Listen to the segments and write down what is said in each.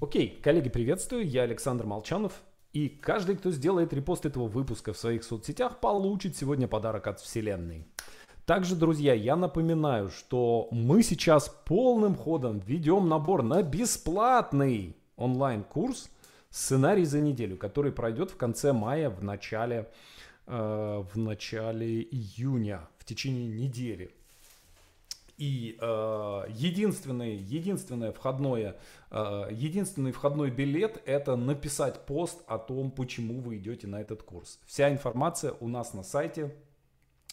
Окей, коллеги, приветствую, я Александр Молчанов. И каждый, кто сделает репост этого выпуска в своих соцсетях, получит сегодня подарок от Вселенной. Также, друзья, я напоминаю, что мы сейчас полным ходом ведем набор на бесплатный онлайн-курс «Сценарий за неделю», который пройдет в конце мая, в начале, э, в начале июня, в течение недели. И э, единственный, единственное входное, э, единственный входной билет это написать пост о том, почему вы идете на этот курс. Вся информация у нас на сайте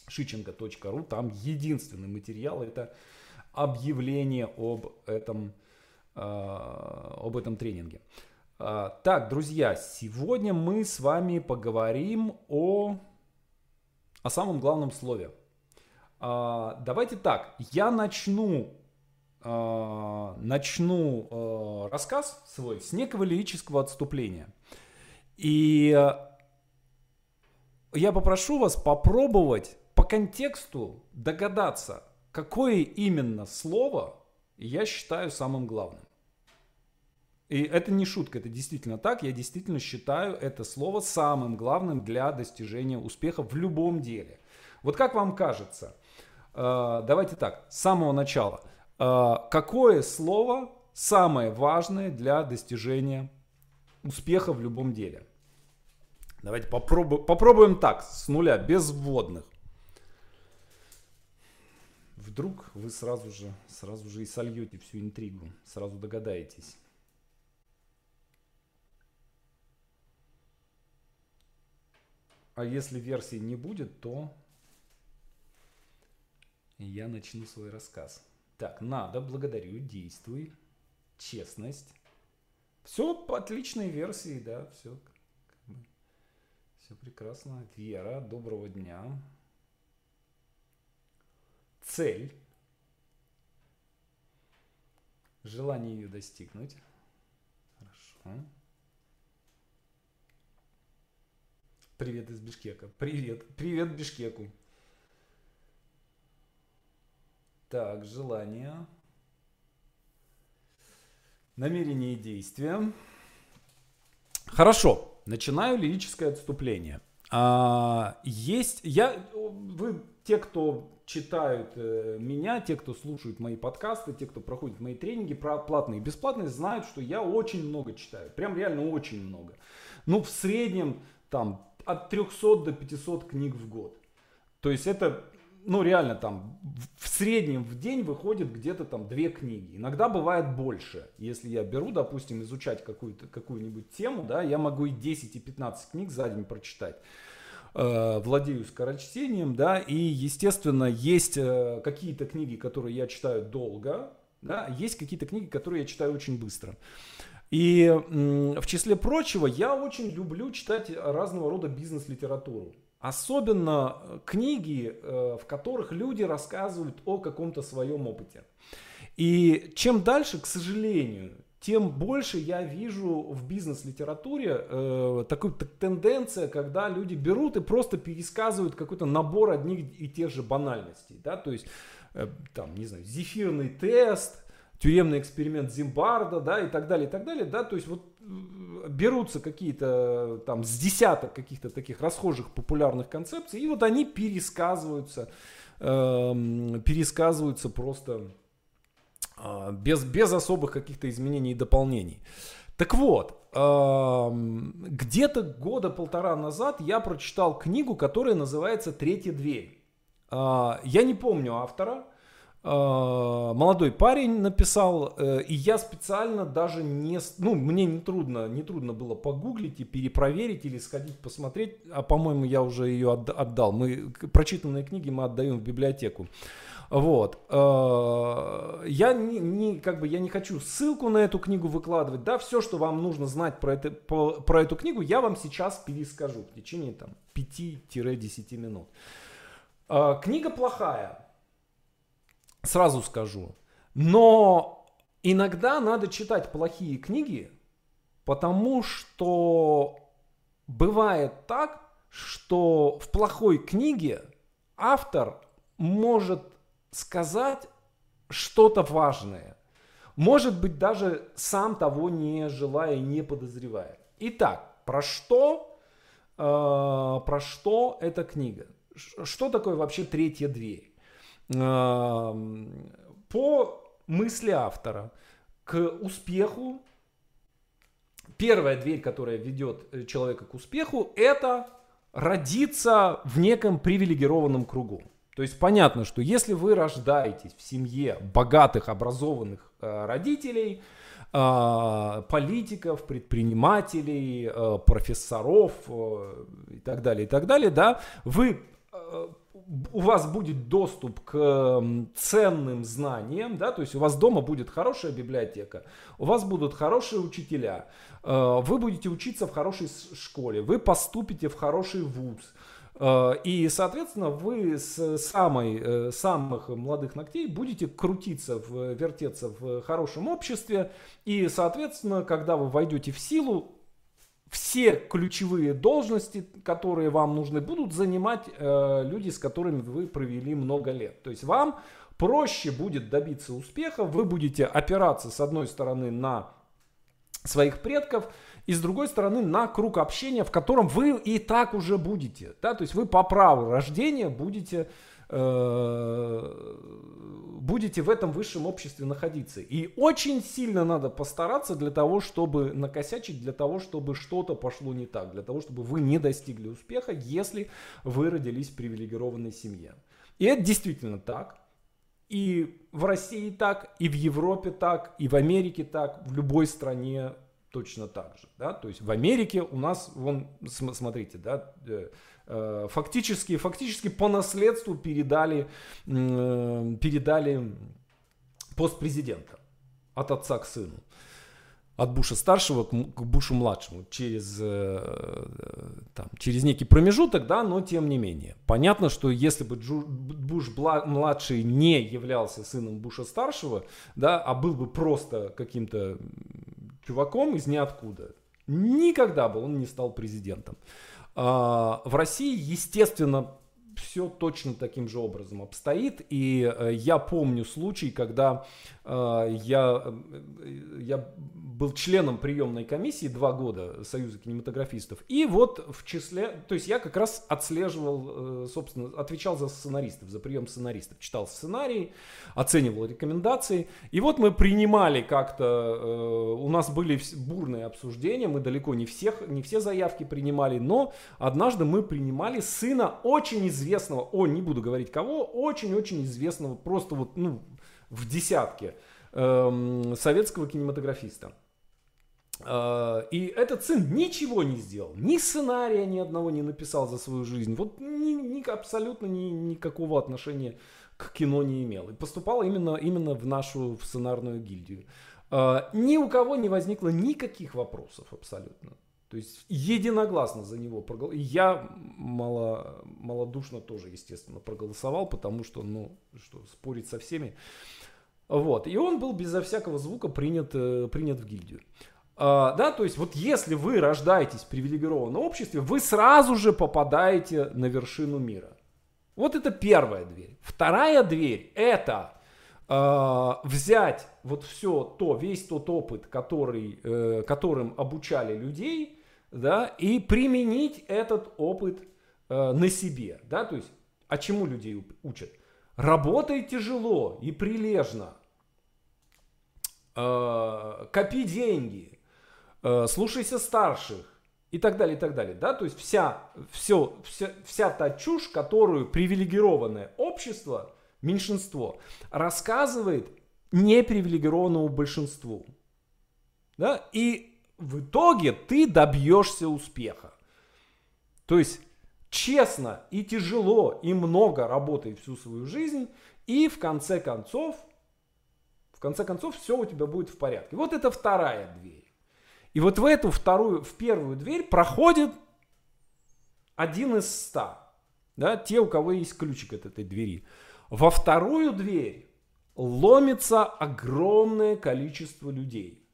шиченко.ру. Там единственный материал это объявление об этом, э, об этом тренинге. Э, так, друзья, сегодня мы с вами поговорим о, о самом главном слове – а, давайте так, я начну, а, начну а, рассказ свой с некого лирического отступления. И я попрошу вас попробовать по контексту догадаться, какое именно слово я считаю самым главным. И это не шутка, это действительно так. Я действительно считаю это слово самым главным для достижения успеха в любом деле. Вот как вам кажется, давайте так, с самого начала. Э, какое слово самое важное для достижения успеха в любом деле? Давайте попробуем, попробуем так, с нуля, без вводных. Вдруг вы сразу же, сразу же и сольете всю интригу, сразу догадаетесь. А если версии не будет, то я начну свой рассказ. Так, надо, благодарю, действуй, честность. Все по отличной версии, да, все, все прекрасно. Вера, доброго дня. Цель. Желание ее достигнуть. Хорошо. Привет из Бишкека. Привет. Привет Бишкеку. Так, желание. Намерение и действия. Хорошо, начинаю лирическое отступление. А, есть, я, вы, те, кто читают э, меня, те, кто слушают мои подкасты, те, кто проходит мои тренинги, про платные и бесплатные, знают, что я очень много читаю. Прям реально очень много. Ну, в среднем там от 300 до 500 книг в год. То есть это ну реально там в среднем в день выходит где-то там две книги. Иногда бывает больше. Если я беру, допустим, изучать какую-то, какую-нибудь тему, да, я могу и 10, и 15 книг за день прочитать. Э, владею скорочтением, да, и, естественно, есть э, какие-то книги, которые я читаю долго, да, есть какие-то книги, которые я читаю очень быстро. И в числе прочего, я очень люблю читать разного рода бизнес-литературу. Особенно э, книги, э, в которых люди рассказывают о каком-то своем опыте. И чем дальше, к сожалению, тем больше я вижу в бизнес-литературе э, такую тенденция, когда люди берут и просто пересказывают какой-то набор одних и тех же банальностей. Да? То есть, э, там, не знаю, зефирный тест, тюремный эксперимент Зимбарда, да, и так далее, и так далее, да, то есть вот берутся какие-то там с десяток каких-то таких расхожих популярных концепций, и вот они пересказываются, э, пересказываются просто э, без, без особых каких-то изменений и дополнений. Так вот, э, где-то года полтора назад я прочитал книгу, которая называется «Третья дверь». Э, я не помню автора, молодой парень написал, э, и я специально даже не, ну, мне не трудно, не трудно было погуглить и перепроверить или сходить посмотреть, а по-моему я уже ее отдал. Мы прочитанные книги мы отдаем в библиотеку. Вот. Э, я не, не, как бы, я не хочу ссылку на эту книгу выкладывать. Да, все, что вам нужно знать про, это, по, про эту книгу, я вам сейчас перескажу в течение там, 5-10 минут. Книга плохая сразу скажу. Но иногда надо читать плохие книги, потому что бывает так, что в плохой книге автор может сказать что-то важное. может быть даже сам того не желая и не подозревая. Итак, про что, э, про что эта книга? Что такое вообще третья дверь? По мысли автора, к успеху, первая дверь, которая ведет э, человека к успеху, это родиться в неком привилегированном кругу. То есть понятно, что если вы рождаетесь в семье богатых, образованных э, родителей, э, политиков, предпринимателей, э, профессоров э, и так далее, и так далее, да, вы э, у вас будет доступ к ценным знаниям, да, то есть у вас дома будет хорошая библиотека, у вас будут хорошие учителя, э, вы будете учиться в хорошей школе, вы поступите в хороший вуз, Э, и, соответственно, вы с самой, э, самых молодых ногтей будете крутиться, вертеться в хорошем обществе. И, соответственно, когда вы войдете в силу, все ключевые должности, которые вам нужны, будут занимать э, люди, с которыми вы провели много лет. То есть вам проще будет добиться успеха, вы будете опираться, с одной стороны, на своих предков, и с другой стороны на круг общения, в котором вы и так уже будете. Да? То есть вы по праву рождения будете, будете в этом высшем обществе находиться. И очень сильно надо постараться для того, чтобы накосячить, для того, чтобы что-то пошло не так, для того, чтобы вы не достигли успеха, если вы родились в привилегированной семье. И это действительно так. И в России так, и в Европе так, и в Америке так, в любой стране точно так же. Да? То есть в Америке у нас, вон, смотрите, да, э, э, фактически, фактически по наследству передали, передали пост президента от отца к сыну. От Буша старшего к, Бушу младшему через, э, там, через некий промежуток, да, но тем не менее. Понятно, что если бы Буш младший не являлся сыном Буша старшего, да, а был бы просто каким-то чуваком из ниоткуда. Никогда бы он не стал президентом. А, в России, естественно, все точно таким же образом обстоит. И э, я помню случай, когда э, я, э, я был членом приемной комиссии два года Союза кинематографистов. И вот в числе, то есть я как раз отслеживал, собственно, отвечал за сценаристов, за прием сценаристов. Читал сценарии, оценивал рекомендации. И вот мы принимали как-то, у нас были бурные обсуждения, мы далеко не, всех, не все заявки принимали, но однажды мы принимали сына очень известного известного, о, не буду говорить кого, очень-очень известного, просто вот, ну, в десятке эм, советского кинематографиста. Э, и этот сын ничего не сделал, ни сценария ни одного не написал за свою жизнь, вот ни, ни, абсолютно ни, никакого отношения к кино не имел. И поступал именно, именно в нашу в сценарную гильдию. Э, ни у кого не возникло никаких вопросов абсолютно. То есть единогласно за него проголосовал. Я мало, малодушно тоже, естественно, проголосовал, потому что, ну, что, спорить со всеми. Вот. И он был безо всякого звука принят, э, принят в гильдию. А, да, то есть вот если вы рождаетесь в привилегированном обществе, вы сразу же попадаете на вершину мира. Вот это первая дверь. Вторая дверь это э, взять вот все то, весь тот опыт, который, э, которым обучали людей, да, и применить этот опыт э, на себе, да, то есть, а чему людей учат? Работай тяжело и прилежно, э, копи деньги, э, слушайся старших и так далее, и так далее, да, то есть вся, все, вся, вся та чушь, которую привилегированное общество, меньшинство, рассказывает непривилегированному большинству, да, и в итоге ты добьешься успеха. То есть честно и тяжело и много работай всю свою жизнь, и в конце концов, в конце концов все у тебя будет в порядке. Вот это вторая дверь. И вот в эту вторую, в первую дверь проходит один из ста. Да, те, у кого есть ключик от этой двери. Во вторую дверь ломится огромное количество людей.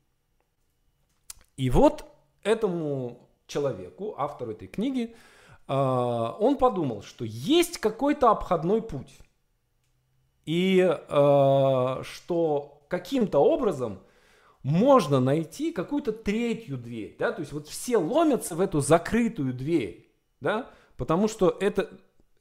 И вот этому человеку, автору этой книги, а, он подумал, что есть какой-то обходной путь. И а, что каким-то образом можно найти какую-то третью дверь, да, то есть вот все ломятся в эту закрытую дверь, да, потому что это,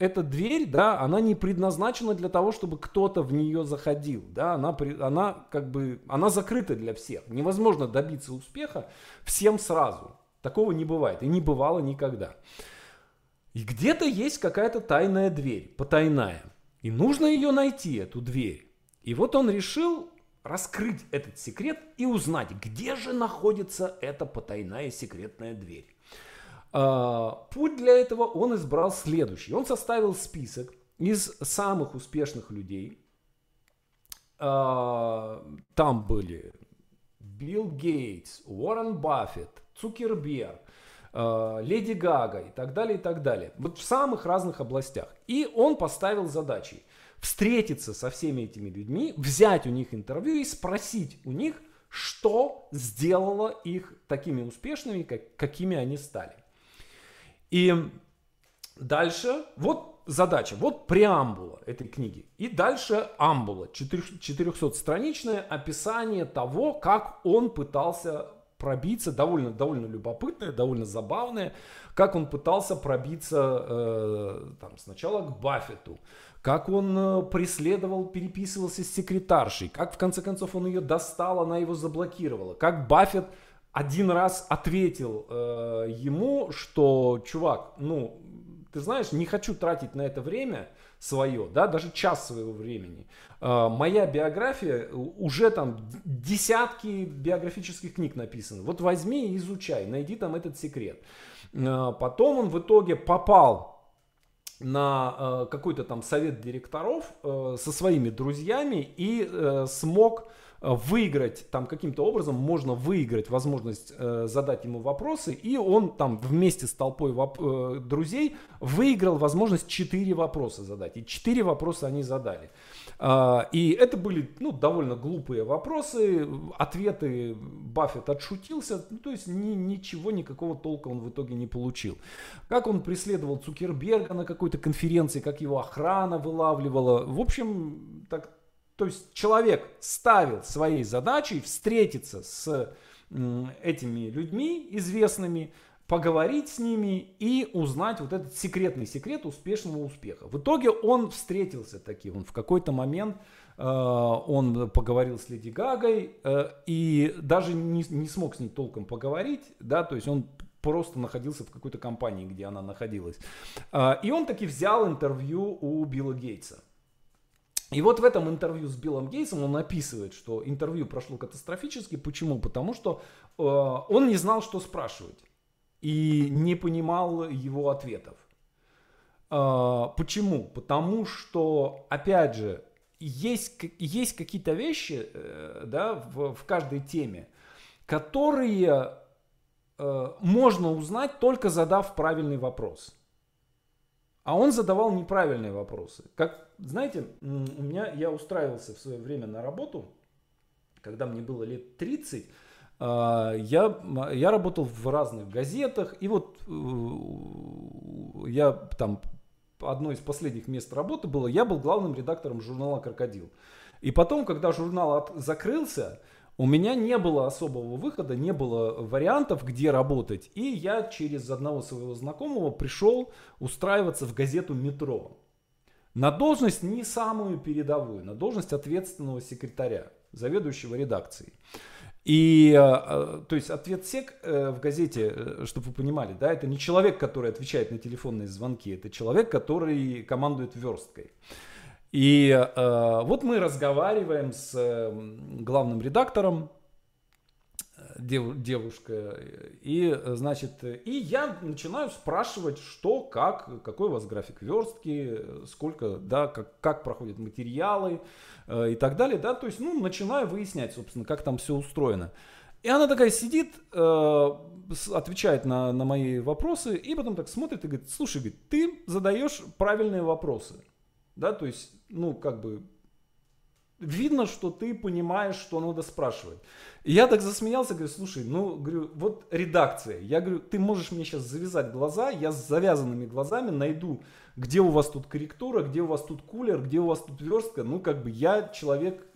эта дверь, да, она не предназначена для того, чтобы кто-то в нее заходил, да, она, она как бы, она закрыта для всех, невозможно добиться успеха всем сразу, такого не бывает и не бывало никогда. И где-то есть какая-то тайная дверь, потайная, и нужно ее найти, эту дверь. И вот он решил раскрыть этот секрет и узнать, где же находится эта потайная секретная дверь. А, путь для этого он избрал следующий. Он составил список из самых успешных людей. А, там были Билл Гейтс, Уоррен Баффет, Цукерберг, а, Леди Гага и так далее, и так далее. Вот в самых разных областях. И он поставил задачи встретиться со всеми этими людьми, взять у них интервью и спросить у них, что сделало их такими успешными, как, какими они стали. И дальше, вот задача, вот преамбула этой книги. И дальше амбула, 400-страничное описание того, как он пытался пробиться, довольно, довольно любопытное, довольно забавное, как он пытался пробиться э, там, сначала к Баффету, как он э, преследовал, переписывался с секретаршей, как в конце концов он ее достал, она его заблокировала, как Баффет один раз ответил э, ему, что, чувак, ну, ты знаешь, не хочу тратить на это время свое, да, даже час своего времени. Э, моя биография, уже там десятки биографических книг написано. Вот возьми и изучай, найди там этот секрет. Э, потом он в итоге попал на э, какой-то там совет директоров э, со своими друзьями и э, смог выиграть, там каким-то образом можно выиграть возможность э, задать ему вопросы, и он там вместе с толпой воп- э, друзей выиграл возможность 4 вопроса задать, и 4 вопроса они задали. А, и это были ну, довольно глупые вопросы, ответы Баффет отшутился, ну, то есть ни, ничего, никакого толка он в итоге не получил. Как он преследовал Цукерберга на какой-то конференции, как его охрана вылавливала. В общем, так, то есть человек ставил своей задачей встретиться с этими людьми известными, поговорить с ними и узнать вот этот секретный секрет успешного успеха. В итоге он встретился таки, он в какой-то момент э, он поговорил с Леди Гагой э, и даже не, не смог с ней толком поговорить, да, то есть он просто находился в какой-то компании, где она находилась. Э, и он таки взял интервью у Билла Гейтса. И вот в этом интервью с Биллом Гейтсом он описывает, что интервью прошло катастрофически. Почему? Потому что э, он не знал, что спрашивать и не понимал его ответов. А, почему? Потому что, опять же, есть, есть какие-то вещи э, да, в, в каждой теме, которые э, можно узнать только задав правильный вопрос. А он задавал неправильные вопросы. Как, знаете, у меня, я устраивался в свое время на работу, когда мне было лет 30, а, я, я работал в разных газетах, и вот э, я там, одно из последних мест работы было, я был главным редактором журнала «Крокодил». И потом, когда журнал от, закрылся, у меня не было особого выхода, не было вариантов, где работать. И я через одного своего знакомого пришел устраиваться в газету «Метро». На должность не самую передовую, на должность ответственного секретаря, заведующего редакцией. И, э, э, то есть, ответ СЕК э, в газете, чтобы вы понимали, да, это не человек, который отвечает на телефонные звонки, это человек, который командует версткой. И вот мы разговариваем с главным редактором, дев, девушка, и, значит, и я начинаю спрашивать, что, как, какой у вас график верстки, сколько, да, как, как проходят материалы, Э, и так далее, да, то есть, ну, начинаю выяснять, собственно, как там все устроено. И она такая сидит, э, отвечает на, на мои вопросы, и потом так смотрит и говорит, слушай, говорит, ты задаешь правильные вопросы, да, то есть, ну, как бы, видно, что ты понимаешь, что надо спрашивать. И я так засмеялся, говорю, слушай, ну, говорю, вот редакция. Я говорю, ты можешь мне сейчас завязать глаза, я с завязанными глазами найду, где у вас тут корректура, где у вас тут кулер, где у вас тут верстка. Ну, как бы я человек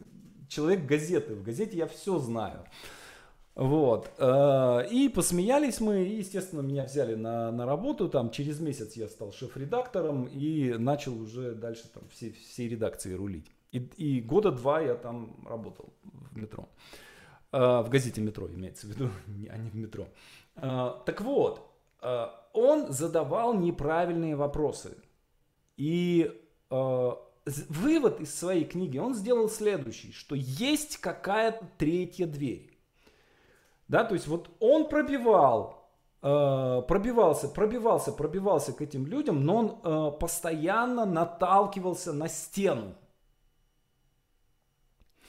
человек газеты. В газете я все знаю. Вот. Э, и посмеялись мы, и, естественно, меня взяли на, на работу. Там через месяц я стал шеф-редактором и начал уже дальше там все, все редакции рулить. И, и года два я там работал в метро. Э, в газете «Метро» имеется в виду, а не в метро. Э, так вот, он задавал неправильные вопросы. И вывод из своей книги он сделал следующий, что есть какая-то третья дверь. Да, то есть вот он пробивал, э, пробивался, пробивался, пробивался к этим людям, но он э, постоянно наталкивался на стену.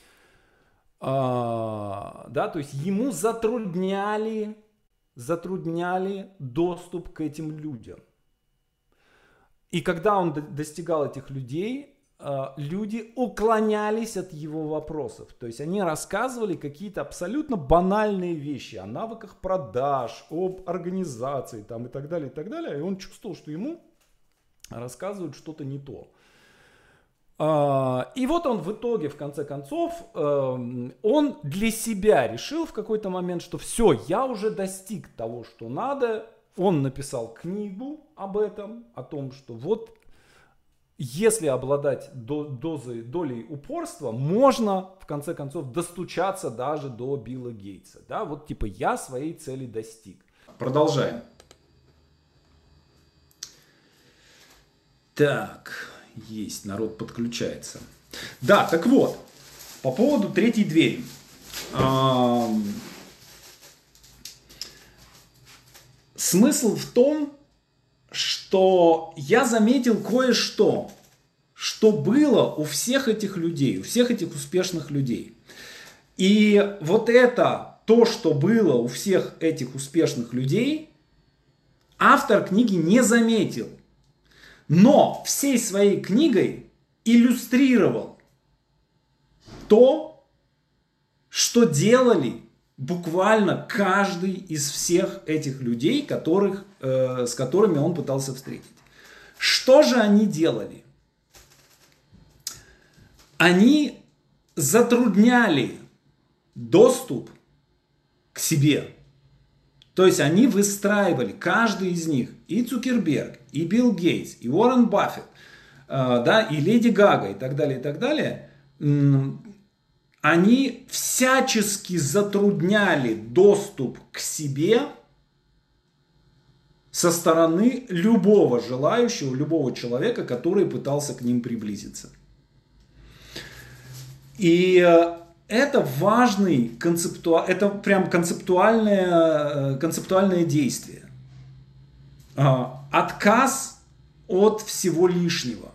А, да, то есть ему затрудняли, затрудняли доступ к этим людям. И когда он достигал этих людей, Э, люди уклонялись от его вопросов. То есть они рассказывали какие-то абсолютно банальные вещи о навыках продаж, об организации там, и так далее, и так далее. И он чувствовал, что ему рассказывают что-то не то. А, и вот он в итоге, в конце концов, эм, он для себя решил в какой-то момент, что все, я уже достиг того, что надо. Он написал книгу об этом, о том, что вот если обладать дозой, долей упорства, можно в конце концов достучаться даже до Билла Гейтса. Да, вот типа я своей цели достиг. Продолжаем. Так, есть, народ подключается. Да, так вот, по поводу третьей двери. Смысл в том, что я заметил кое-что, что было у всех этих людей, у всех этих успешных людей. И вот это, то, что было у всех этих успешных людей, автор книги не заметил. Но всей своей книгой иллюстрировал то, что делали буквально каждый из всех этих людей, которых, э, с которыми он пытался встретить. Что же они делали? Они затрудняли доступ к себе. То есть они выстраивали, каждый из них, и Цукерберг, и Билл Гейтс, и Уоррен Баффет, э, да, и Леди Гага, и так далее, и так далее, они всячески затрудняли доступ к себе со стороны любого желающего, любого человека, который пытался к ним приблизиться. И э, это важный концептуал, это прям концептуальное, э, концептуальное действие. Отказ от всего лишнего.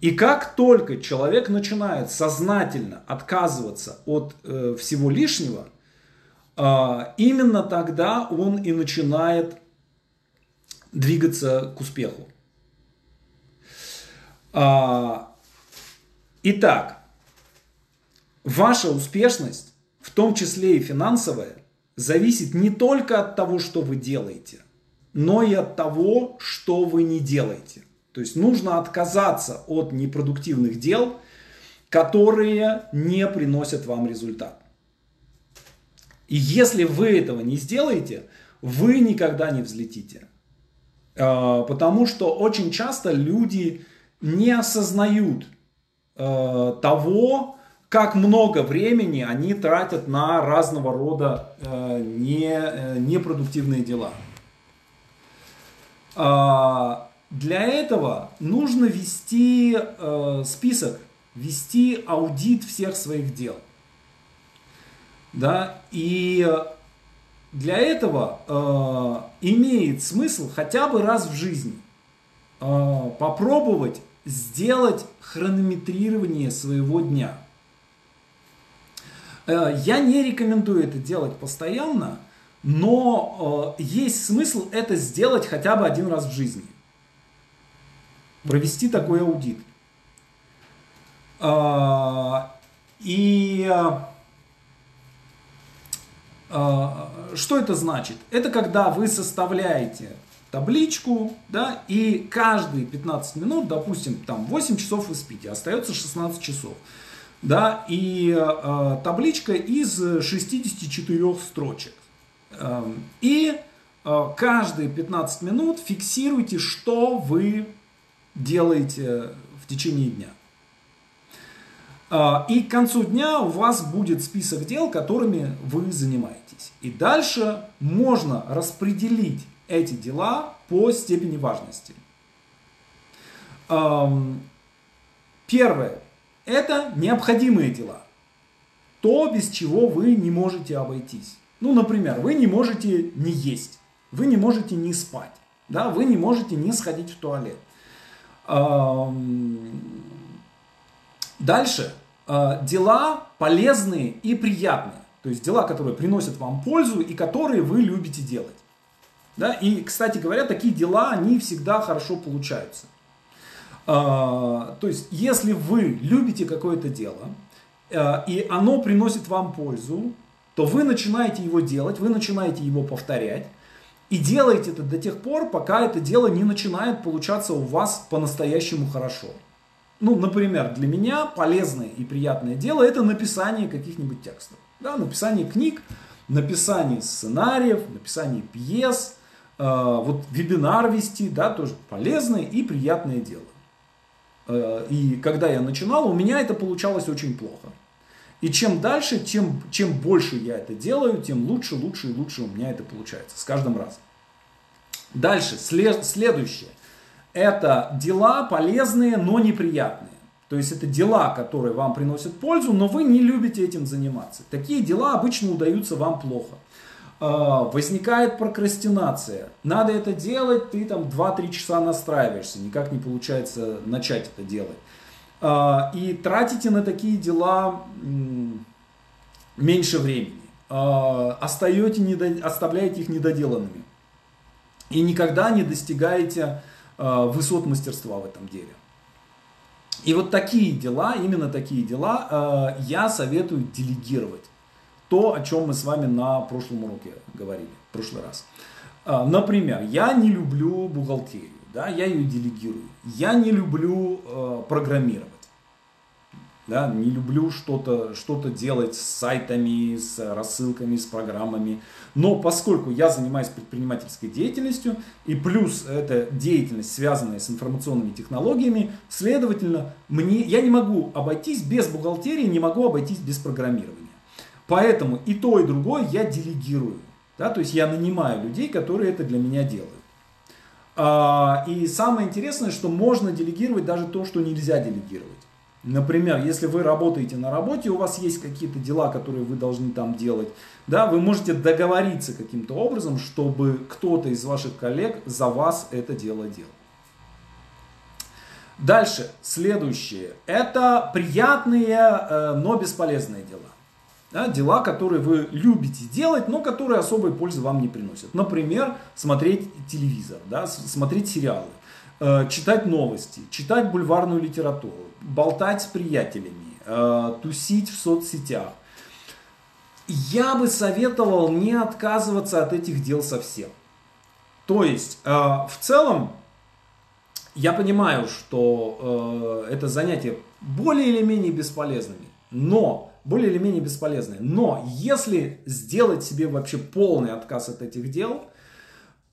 И как только человек начинает сознательно отказываться от э, всего лишнего, э, именно тогда он и начинает двигаться к успеху. Э, итак, ваша успешность, в том числе и финансовая, зависит не только от того, что вы делаете, но и от того, что вы не делаете. То есть нужно отказаться от непродуктивных дел, которые не приносят вам результат. И если вы этого не сделаете, вы никогда не взлетите. А, потому что очень часто люди не осознают а, того, как много времени они тратят на разного рода а, э, непродуктивные дела. Для этого нужно вести э, список, вести аудит всех своих дел. Да, и для этого э, имеет смысл хотя бы раз в жизни э, попробовать сделать хронометрирование своего дня. Я не рекомендую это делать постоянно, но э, есть смысл это сделать хотя бы один раз в жизни провести такой аудит. А, и а, что это значит? Это когда вы составляете табличку, да, и каждые 15 минут, допустим, там 8 часов вы спите, остается 16 часов. да, и э, табличка из 64 строчек. Э, и э, каждые 15 минут фиксируйте, что вы делаете в течение дня. Э, и к концу дня у вас будет список дел, которыми вы занимаетесь. И дальше можно распределить эти дела по степени важности. Эм, первое это необходимые дела. То, без чего вы не можете обойтись. Ну, например, вы не можете не есть, вы не можете не спать, да, вы не можете не сходить в туалет. Дальше. А, дела полезные и приятные. То есть дела, которые приносят вам пользу и которые вы любите делать. Да? И, кстати говоря, такие дела, они всегда хорошо получаются. А, то есть, если вы любите какое-то дело, э, и оно приносит вам пользу, то вы начинаете его делать, вы начинаете его повторять, и делаете это до тех пор, пока это дело не начинает получаться у вас по-настоящему хорошо. Ну, например, для меня полезное и приятное дело это написание каких-нибудь текстов. Да, написание книг, написание сценариев, написание пьес, э, вот вебинар вести, да, тоже полезное и приятное дело. Э, и когда я начинал, у меня это получалось очень плохо. И чем дальше, тем, чем больше я это делаю, тем лучше, лучше и лучше у меня это получается с каждым разом. Дальше, след, следующее. Это дела полезные, но неприятные. То есть это дела, которые вам приносят пользу, но вы не любите этим заниматься. Такие дела обычно удаются вам плохо. А, возникает прокрастинация. Надо это делать, ты там 2-3 часа настраиваешься, никак не получается начать это делать. А, и тратите на такие дела меньше времени. А, остаете, оставляете их недоделанными. И никогда не достигаете высот мастерства в этом деле. И вот такие дела, именно такие дела я советую делегировать то, о чем мы с вами на прошлом уроке говорили, в прошлый раз. А, например, я не люблю бухгалтерию, да, я ее делегирую. Я не люблю программировать. Да, не люблю что-то что делать с сайтами, с рассылками, с программами. Но поскольку я занимаюсь предпринимательской деятельностью, и плюс эта деятельность, связанная с информационными технологиями, следовательно, мне, я не могу обойтись без бухгалтерии, не могу обойтись без программирования. Поэтому и то, и другое я делегирую. Да, то есть я нанимаю людей, которые это для меня делают. А, и самое интересное, что можно делегировать даже то, что нельзя делегировать. Например, если вы работаете на работе, у вас есть какие-то дела, которые вы должны там делать, да, вы можете договориться каким-то образом, чтобы кто-то из ваших коллег за вас это дело делал. Дальше, следующее. Это приятные, э, но бесполезные дела. Да, дела, которые вы любите делать, но которые особой пользы вам не приносят. Например, смотреть телевизор, да, смотреть сериалы, э, читать новости, читать бульварную литературу, болтать с приятелями, э, тусить в соцсетях. Я бы советовал не отказываться от этих дел совсем. То есть, э, в целом, я понимаю, что э, это занятие более или менее бесполезными, но более или менее бесполезные. Но если сделать себе вообще полный отказ от этих дел,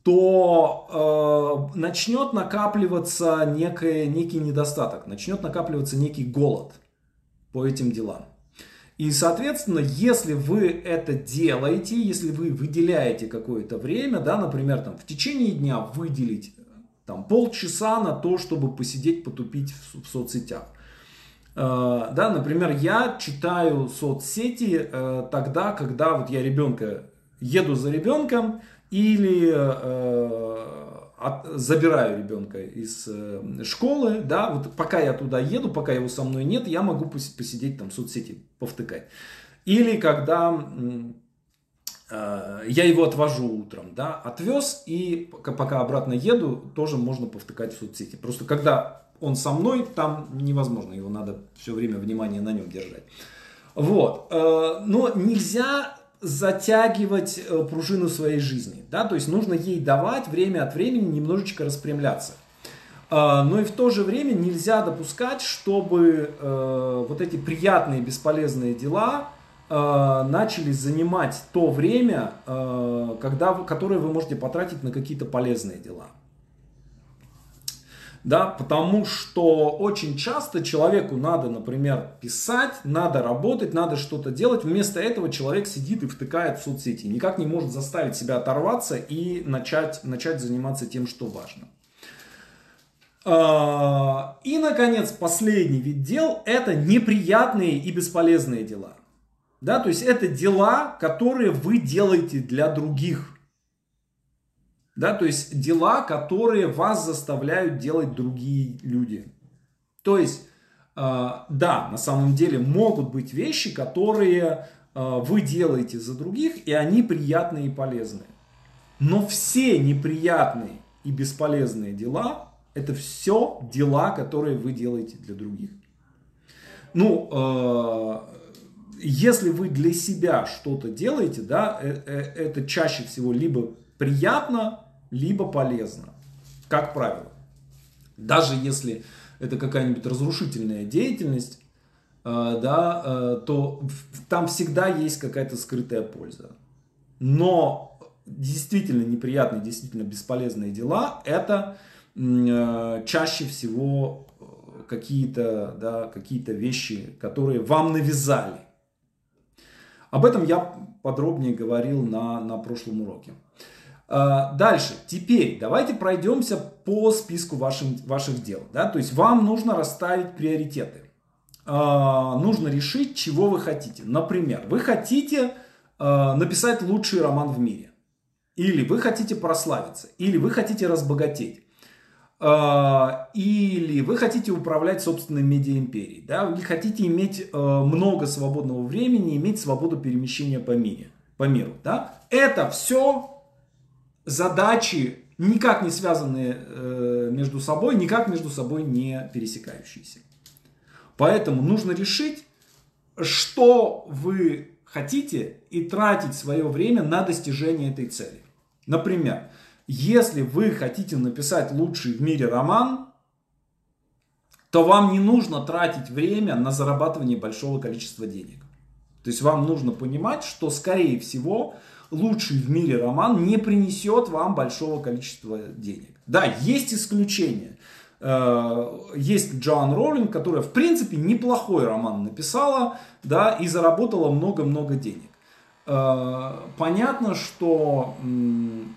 то э, начнет накапливаться некое, некий недостаток, начнет накапливаться некий голод по этим делам. И, соответственно, если вы это делаете, если вы выделяете какое-то время, да, например, там, в течение дня выделить там, полчаса на то, чтобы посидеть, потупить в, в соцсетях – Э, да, например, я читаю соцсети э, тогда, когда вот я ребенка еду за ребенком или э, от, забираю ребенка из э, школы, да, вот пока я туда еду, пока его со мной нет, я могу посидеть там в соцсети, повтыкать. Или когда э, я его отвожу утром, да, отвез и пока обратно еду, тоже можно повтыкать в соцсети. Просто когда он со мной, там невозможно, его надо все время внимание на нем держать. Вот. Э, но нельзя затягивать э, пружину своей жизни, да, то есть нужно ей давать время от времени немножечко распрямляться. А, но и в то же время нельзя допускать, чтобы э, вот эти приятные бесполезные дела э, начали занимать то время, когда, которое вы можете потратить на какие-то полезные дела. Да, потому что очень часто человеку надо, например, писать, надо работать, надо что-то делать. Вместо этого человек сидит и втыкает в соцсети. Никак не может заставить себя оторваться и начать, начать заниматься тем, что важно. А, и, наконец, последний вид дел – это неприятные и бесполезные дела. Да, то есть это дела, которые вы делаете для других. Да, то есть дела, которые вас заставляют делать другие люди. То есть, э, да, на самом деле могут быть вещи, которые э, вы делаете за других, и они приятные и полезные. Но все неприятные и бесполезные дела это все дела, которые вы делаете для других. Ну, э, если вы для себя что-то делаете, да, э, э, это чаще всего либо приятно, либо полезно, как правило. Даже если это какая-нибудь разрушительная деятельность, э, да, э, то там всегда есть какая-то скрытая польза. Но действительно неприятные, действительно бесполезные дела, это Э, чаще всего какие-то да, какие вещи, которые вам навязали. Об этом я подробнее говорил на, на прошлом уроке. Э, дальше, теперь давайте пройдемся по списку вашим, ваших дел. Да? То есть вам нужно расставить приоритеты. Нужно решить, чего вы хотите. Например, вы хотите написать лучший роман в мире. Или вы хотите прославиться. Или вы хотите разбогатеть. А, или вы хотите управлять собственной медиа-империей, да, вы хотите иметь много свободного времени, иметь свободу перемещения по, мире, по миру. Да? Это все задачи, никак не связанные э, между собой, никак между собой не пересекающиеся. Поэтому нужно решить, что вы хотите и тратить свое время на достижение этой цели. Например, если вы хотите написать лучший в мире роман, то вам не нужно тратить время на зарабатывание большого количества денег. То есть вам нужно понимать, что скорее всего лучший в мире роман не принесет вам большого количества денег. Да, есть исключения. Э, есть Джоан Роулинг, которая в принципе неплохой роман написала, да, и заработала много-много денег. Э, понятно, что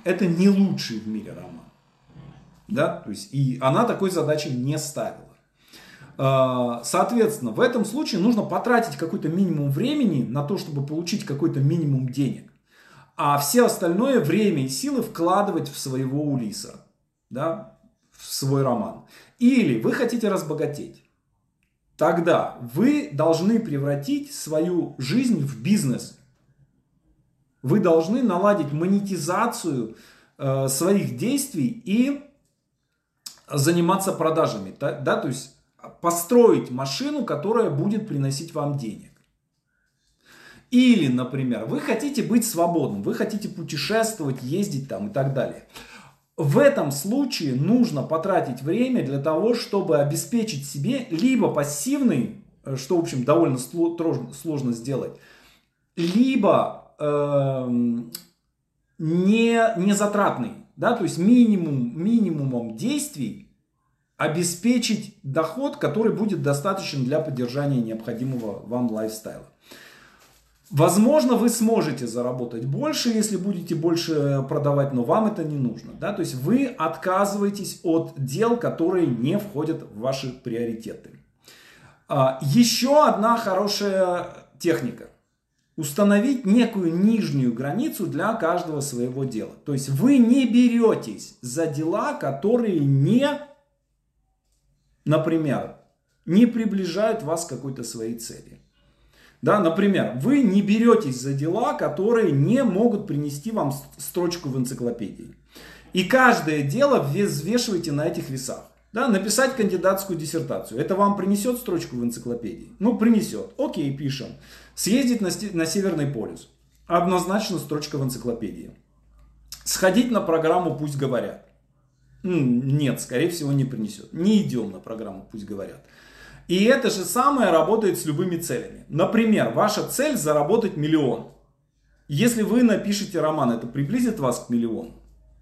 это не лучший в мире роман. Да? То есть, и она такой задачи не ставила. Э, соответственно, в этом случае нужно потратить какой-то минимум времени на то, чтобы получить какой-то минимум денег. А все остальное время и силы вкладывать в своего Улиса. Да? В свой роман. Или вы хотите разбогатеть. Тогда вы должны превратить свою жизнь в бизнес – вы должны наладить монетизацию э, своих действий и заниматься продажами. Да, да, то есть построить машину, которая будет приносить вам денег. Или, например, вы хотите быть свободным, вы хотите путешествовать, ездить там и так далее. В этом случае нужно потратить время для того, чтобы обеспечить себе либо пассивный, э, что, в общем, довольно сложно сделать, либо э, не, не затратный. Да? То есть минимум, минимумом действий обеспечить доход, который будет достаточен для поддержания необходимого вам лайфстайла. Возможно, вы сможете заработать больше, если будете больше продавать, но вам это не нужно. Да? То есть вы отказываетесь от дел, которые не входят в ваши приоритеты. А, еще одна хорошая техника установить некую нижнюю границу для каждого своего дела. То есть вы не беретесь за дела, которые не, например, не приближают вас к какой-то своей цели. Да, например, вы не беретесь за дела, которые не могут принести вам строчку в энциклопедии. И каждое дело взвешиваете на этих весах. Да, написать кандидатскую диссертацию. Это вам принесет строчку в энциклопедии? Ну, принесет. Окей, пишем. Съездить на, на Северный полюс. Однозначно строчка в энциклопедии. Сходить на программу «Пусть говорят». Нет, скорее всего, не принесет. Не идем на программу, пусть говорят. И это же самое работает с любыми целями. Например, ваша цель заработать миллион. Если вы напишете роман, это приблизит вас к миллиону?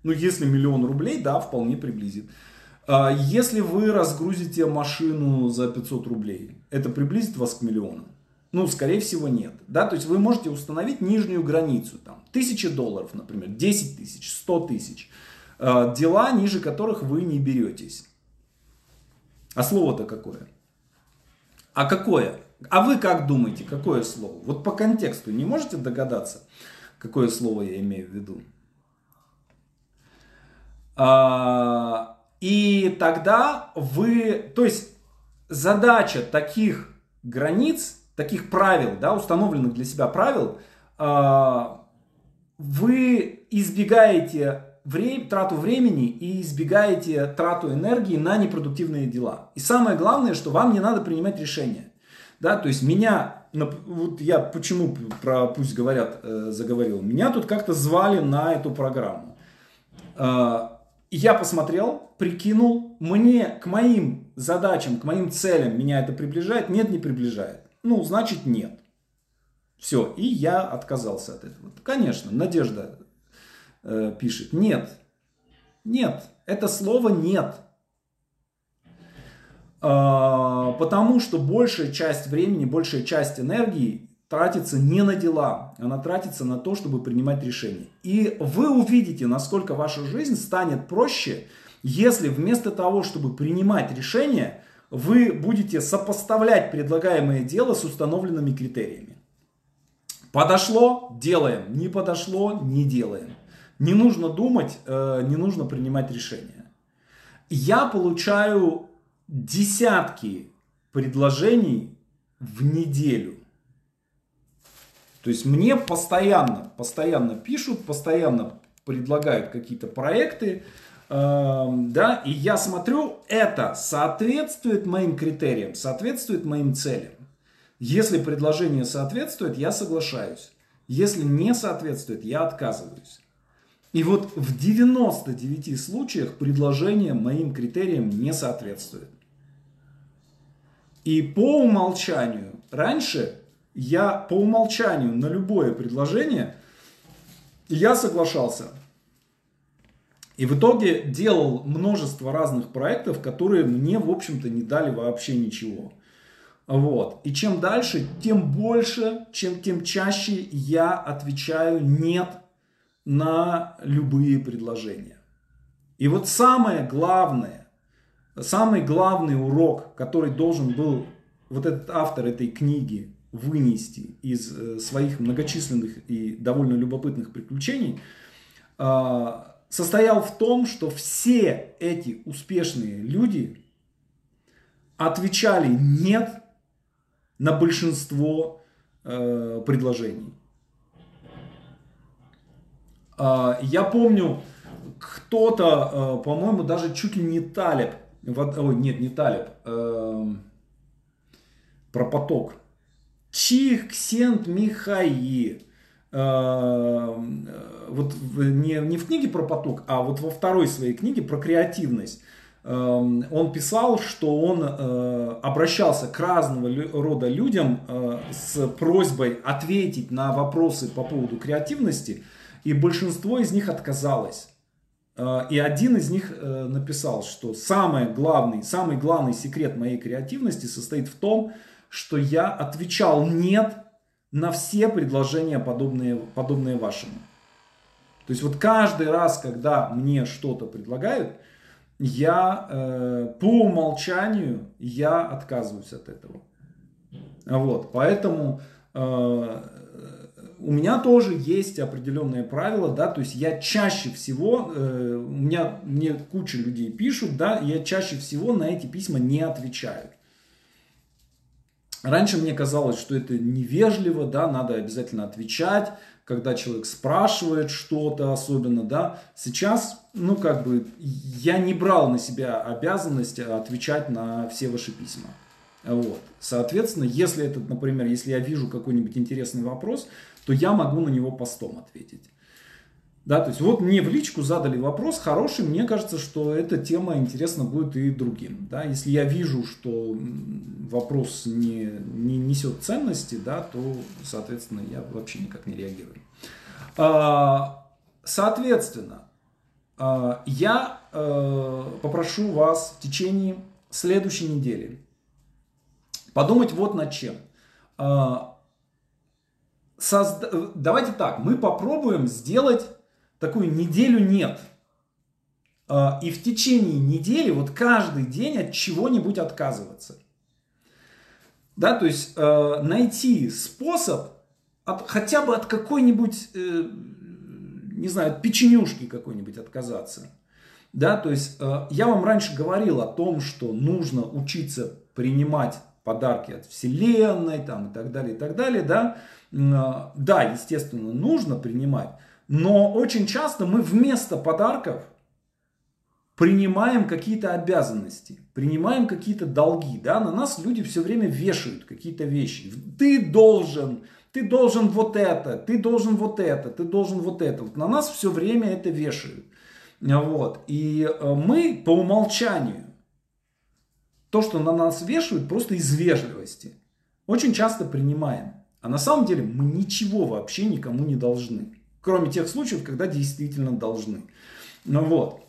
Ну, если миллион рублей, да, вполне приблизит. А если вы разгрузите машину за 500 рублей, это приблизит вас к миллиону? Ну, скорее всего, нет. Да? То есть вы можете установить нижнюю границу. Там, тысячи долларов, например, 10 тысяч, 100 тысяч. А, дела, ниже которых вы не беретесь. А слово-то какое? А какое? А вы как думаете, какое слово? Вот по контексту не можете догадаться, какое слово я имею в виду? А, и тогда вы, то есть задача таких границ, таких правил, да, установленных для себя правил, а, вы избегаете время, трату времени и избегаете трату энергии на непродуктивные дела. И самое главное, что вам не надо принимать решения. Да, то есть меня, вот я почему про пусть говорят э, заговорил, меня тут как-то звали на эту программу. Э, я посмотрел, прикинул, мне к моим задачам, к моим целям меня это приближает? Нет, не приближает. Ну, значит нет. Все, и я отказался от этого. Конечно, Надежда э, пишет. Нет, нет, это слово нет. Э, потому что большая часть времени, большая часть энергии тратится не на дела, она тратится на то, чтобы принимать решения. И вы увидите, насколько ваша жизнь станет проще, если вместо того, чтобы принимать решения, вы будете сопоставлять предлагаемое дело с установленными критериями. Подошло – делаем, не подошло – не делаем. Не нужно думать, э, не нужно принимать решения. Я получаю десятки предложений в неделю. То есть мне постоянно, постоянно пишут, постоянно предлагают какие-то проекты, э, да, и я смотрю, это соответствует моим критериям, соответствует моим целям. Если предложение соответствует, я соглашаюсь. Если не соответствует, я отказываюсь. И вот в 99 случаях предложение моим критериям не соответствует. И по умолчанию, раньше я по умолчанию на любое предложение, я соглашался. И в итоге делал множество разных проектов, которые мне, в общем-то, не дали вообще ничего. Вот. И чем дальше, тем больше, чем, тем чаще я отвечаю «нет» на любые предложения. И вот самое главное, самый главный урок, который должен был вот этот автор этой книги вынести из э, своих многочисленных и довольно любопытных приключений, а, состоял в том, что все эти успешные люди отвечали «нет» на большинство э, предложений. А, я помню, кто-то, э, по-моему, даже чуть ли не Талеб, ой, нет, не Талеб, эм, про поток. Чих, Ксент, Михаи. Эм, вот не, не в книге про поток, а вот во второй своей книге про креативность. Эм, он писал, что он э, обращался к разного рода людям э, с просьбой ответить на вопросы по поводу креативности – и большинство из них отказалось. А, и один из них э, написал, что самый главный, самый главный секрет моей креативности состоит в том, что я отвечал «нет» на все предложения, подобные, подобные вашему. То есть вот каждый раз, когда мне что-то предлагают, я э, по умолчанию я отказываюсь от этого. Вот, поэтому э, у меня тоже есть определенные правила, да, то есть я чаще всего, э, у меня мне куча людей пишут, да, я чаще всего на эти письма не отвечаю. Раньше мне казалось, что это невежливо, да, надо обязательно отвечать, когда человек спрашивает что-то особенно, да. Сейчас, ну, как бы, я не брал на себя обязанность отвечать на все ваши письма. Вот. Соответственно, если это, например, если я вижу какой-нибудь интересный вопрос, то я могу на него постом ответить. Да, то есть вот мне в личку задали вопрос хороший, мне кажется, что эта тема интересна будет и другим. Да, если я вижу, что вопрос не, не несет ценности, да, то, соответственно, я вообще никак не реагирую. А, соответственно, а, я э, попрошу вас в течение следующей недели подумать вот над чем. Созда... Давайте так, мы попробуем сделать такую неделю нет. А, и в течение недели вот каждый день от чего-нибудь отказываться. Да, то есть э, найти способ от, хотя бы от какой-нибудь, э, не знаю, от печенюшки какой-нибудь отказаться. Да, то есть э, я вам раньше говорил о том, что нужно учиться принимать подарки от Вселенной там, и так далее, и так далее. Да, э, да естественно, нужно принимать. Но очень часто мы вместо подарков принимаем какие-то обязанности, принимаем какие-то долги. Да? На нас люди все время вешают какие-то вещи. Ты должен, ты должен вот это, ты должен вот это, ты должен вот это. Вот на нас все время это вешают. Вот. И э, мы по умолчанию то, что на нас вешают, просто из вежливости, очень часто принимаем. А на самом деле мы ничего вообще никому не должны. Кроме тех случаев, когда действительно должны. Ну вот.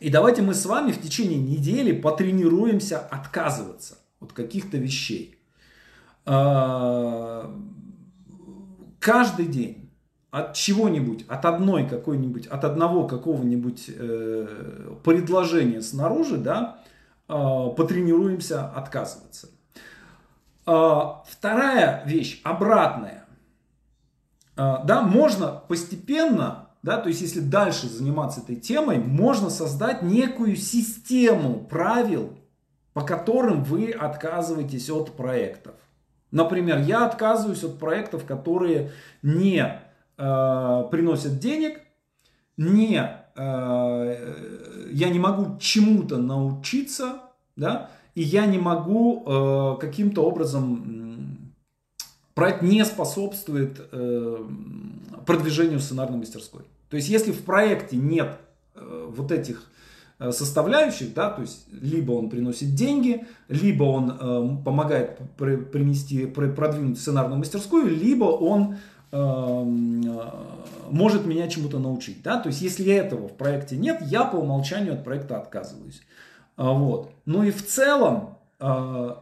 И давайте мы с вами в течение недели потренируемся отказываться от каких-то вещей. А, каждый день от чего-нибудь, от одной какой-нибудь, от одного какого-нибудь э, предложения снаружи, да, потренируемся отказываться. Э, вторая вещь, обратная. А, да, можно постепенно, да, то есть если дальше заниматься этой темой, можно создать некую систему правил, по которым вы отказываетесь от проектов. Например, я отказываюсь от проектов, которые не э, приносят денег, не, я не могу чему-то научиться, да, и я не могу э, каким-то образом проект не способствует э, продвижению сценарной мастерской. То есть, если в проекте нет э, вот этих э, составляющих, да, то есть либо он приносит деньги, либо он э, помогает при, принести, при, продвинуть сценарную мастерскую, либо он э, э, может меня чему-то научить, да, то есть если этого в проекте нет, я по умолчанию от проекта отказываюсь, а, вот. Ну и в целом э,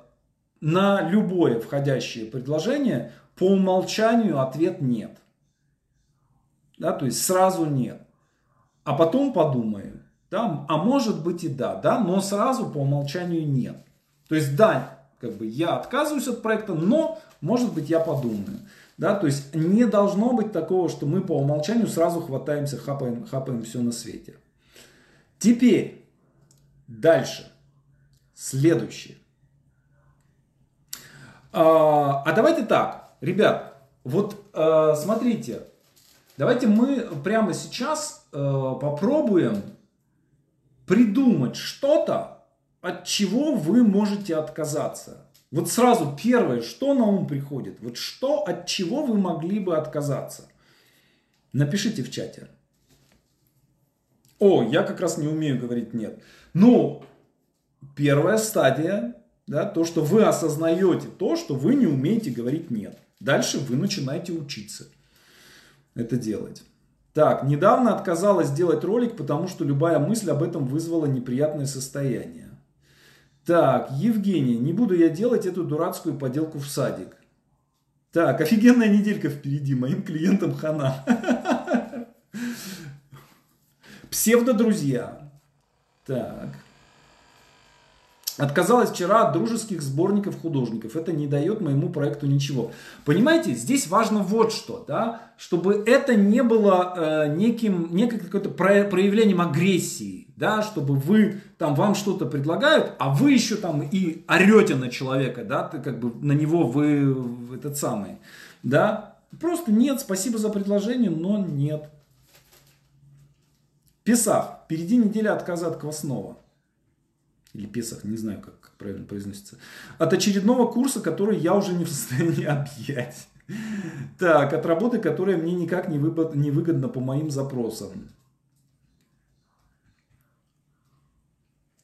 на любое входящее предложение по умолчанию ответ нет. Да, то есть сразу нет. А потом подумаем. Да, а может быть и да, да, но сразу по умолчанию нет. То есть да, как бы я отказываюсь от проекта, но может быть я подумаю. Да, то есть не должно быть такого, что мы по умолчанию сразу хватаемся, хапаем, хапаем все на свете. Теперь дальше. Следующее. А, а давайте так, ребят, вот а, смотрите, давайте мы прямо сейчас а, попробуем придумать что-то, от чего вы можете отказаться. Вот сразу первое, что на ум приходит, вот что, от чего вы могли бы отказаться. Напишите в чате. О, я как раз не умею говорить нет. Ну, первая стадия да, то, что вы осознаете то, что вы не умеете говорить нет. Дальше вы начинаете учиться это делать. Так, недавно отказалась сделать ролик, потому что любая мысль об этом вызвала неприятное состояние. Так, Евгений, не буду я делать эту дурацкую поделку в садик. Так, офигенная неделька впереди, моим клиентам хана. Псевдо-друзья. Так. Отказалась вчера от дружеских сборников художников. Это не дает моему проекту ничего. Понимаете, здесь важно вот что, да, чтобы это не было э, неким, неким какое-то проявлением агрессии, да, чтобы вы, там, вам что-то предлагают, а вы еще там и орете на человека, да, ты как бы на него вы этот самый, да, просто нет, спасибо за предложение, но нет. Писав, впереди неделя отказа от Квасного или Песах, не знаю, как, как правильно произносится, от очередного курса, который я уже не в состоянии объять. Так, от работы, которая мне никак не выгодна по моим запросам.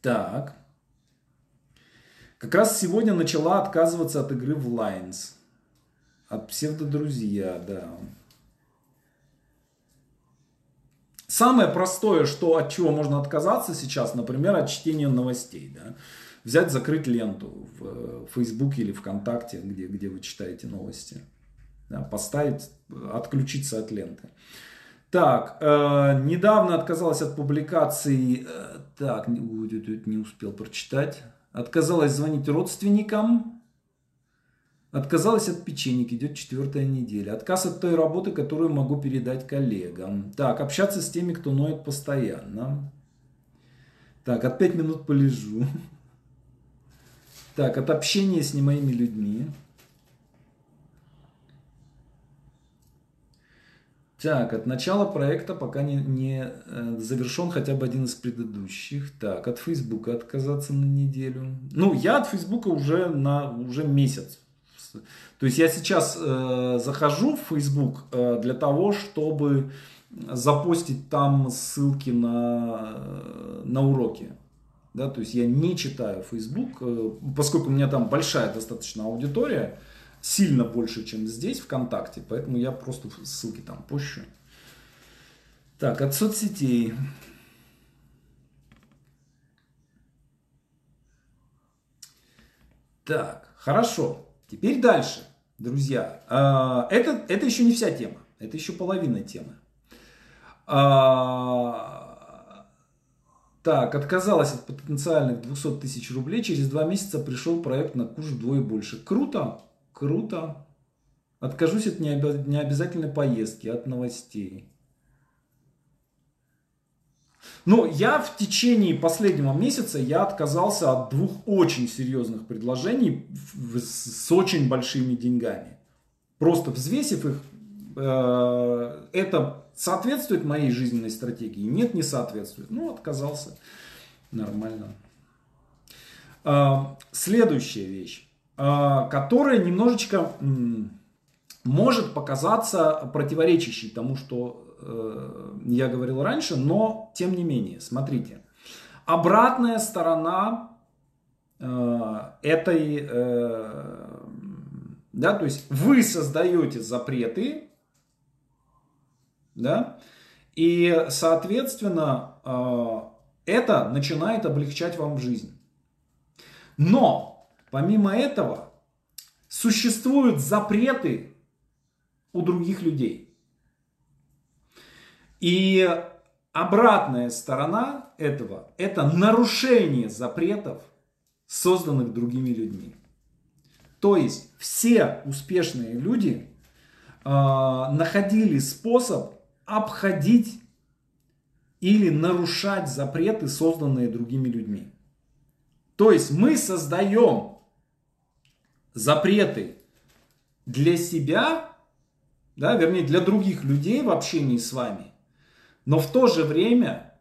Так. Как раз сегодня начала отказываться от игры в Lines. От псевдодрузья, да. Самое простое, что от чего можно отказаться сейчас, например, от чтения новостей. Да? Взять, закрыть ленту в Фейсбуке или ВКонтакте, где, где вы читаете новости. Да? Поставить, отключиться от ленты. Так, э, недавно отказалась от публикаций, э, так, не, успел прочитать. Отказалась звонить родственникам, Отказалась от печенек, идет четвертая неделя. Отказ от той работы, которую могу передать коллегам. Так, общаться с теми, кто ноет постоянно. Так, от 5 минут полежу. Так, от общения с не моими людьми. Так, от начала проекта пока не, не э, завершен хотя бы один из предыдущих. Так, от Фейсбука отказаться на неделю. Ну, я от Фейсбука уже на уже месяц то есть я сейчас э, захожу в Facebook э, для того, чтобы запостить там ссылки на, на уроки. Да, то есть я не читаю Facebook, э, поскольку у меня там большая достаточно аудитория, сильно больше, чем здесь, ВКонтакте, поэтому я просто ссылки там пощу. Так, от соцсетей. Так, хорошо. Теперь дальше, друзья. А, это, это еще не вся тема. Это еще половина темы. А, так, отказалась от потенциальных 200 тысяч рублей. Через два месяца пришел проект на куш вдвое больше. Круто, круто. Откажусь от необязательной поездки, от новостей. Но я в течение последнего месяца я отказался от двух очень серьезных предложений с очень большими деньгами. Просто взвесив их, э, это соответствует моей жизненной стратегии? Нет, не соответствует. Ну, отказался. Нормально. Э, следующая вещь, которая немножечко может показаться противоречащей тому, что Э, я говорил раньше, но тем не менее, смотрите. Обратная сторона э, этой, э, да, то есть вы создаете запреты, да, и, соответственно, это начинает облегчать вам жизнь. Но, помимо этого, существуют запреты у других людей. И обратная сторона этого – это нарушение запретов, созданных другими людьми. То есть все успешные люди э, находили способ обходить или нарушать запреты, созданные другими людьми. То есть мы создаем запреты для себя, да, вернее для других людей в общении с вами, но в то же время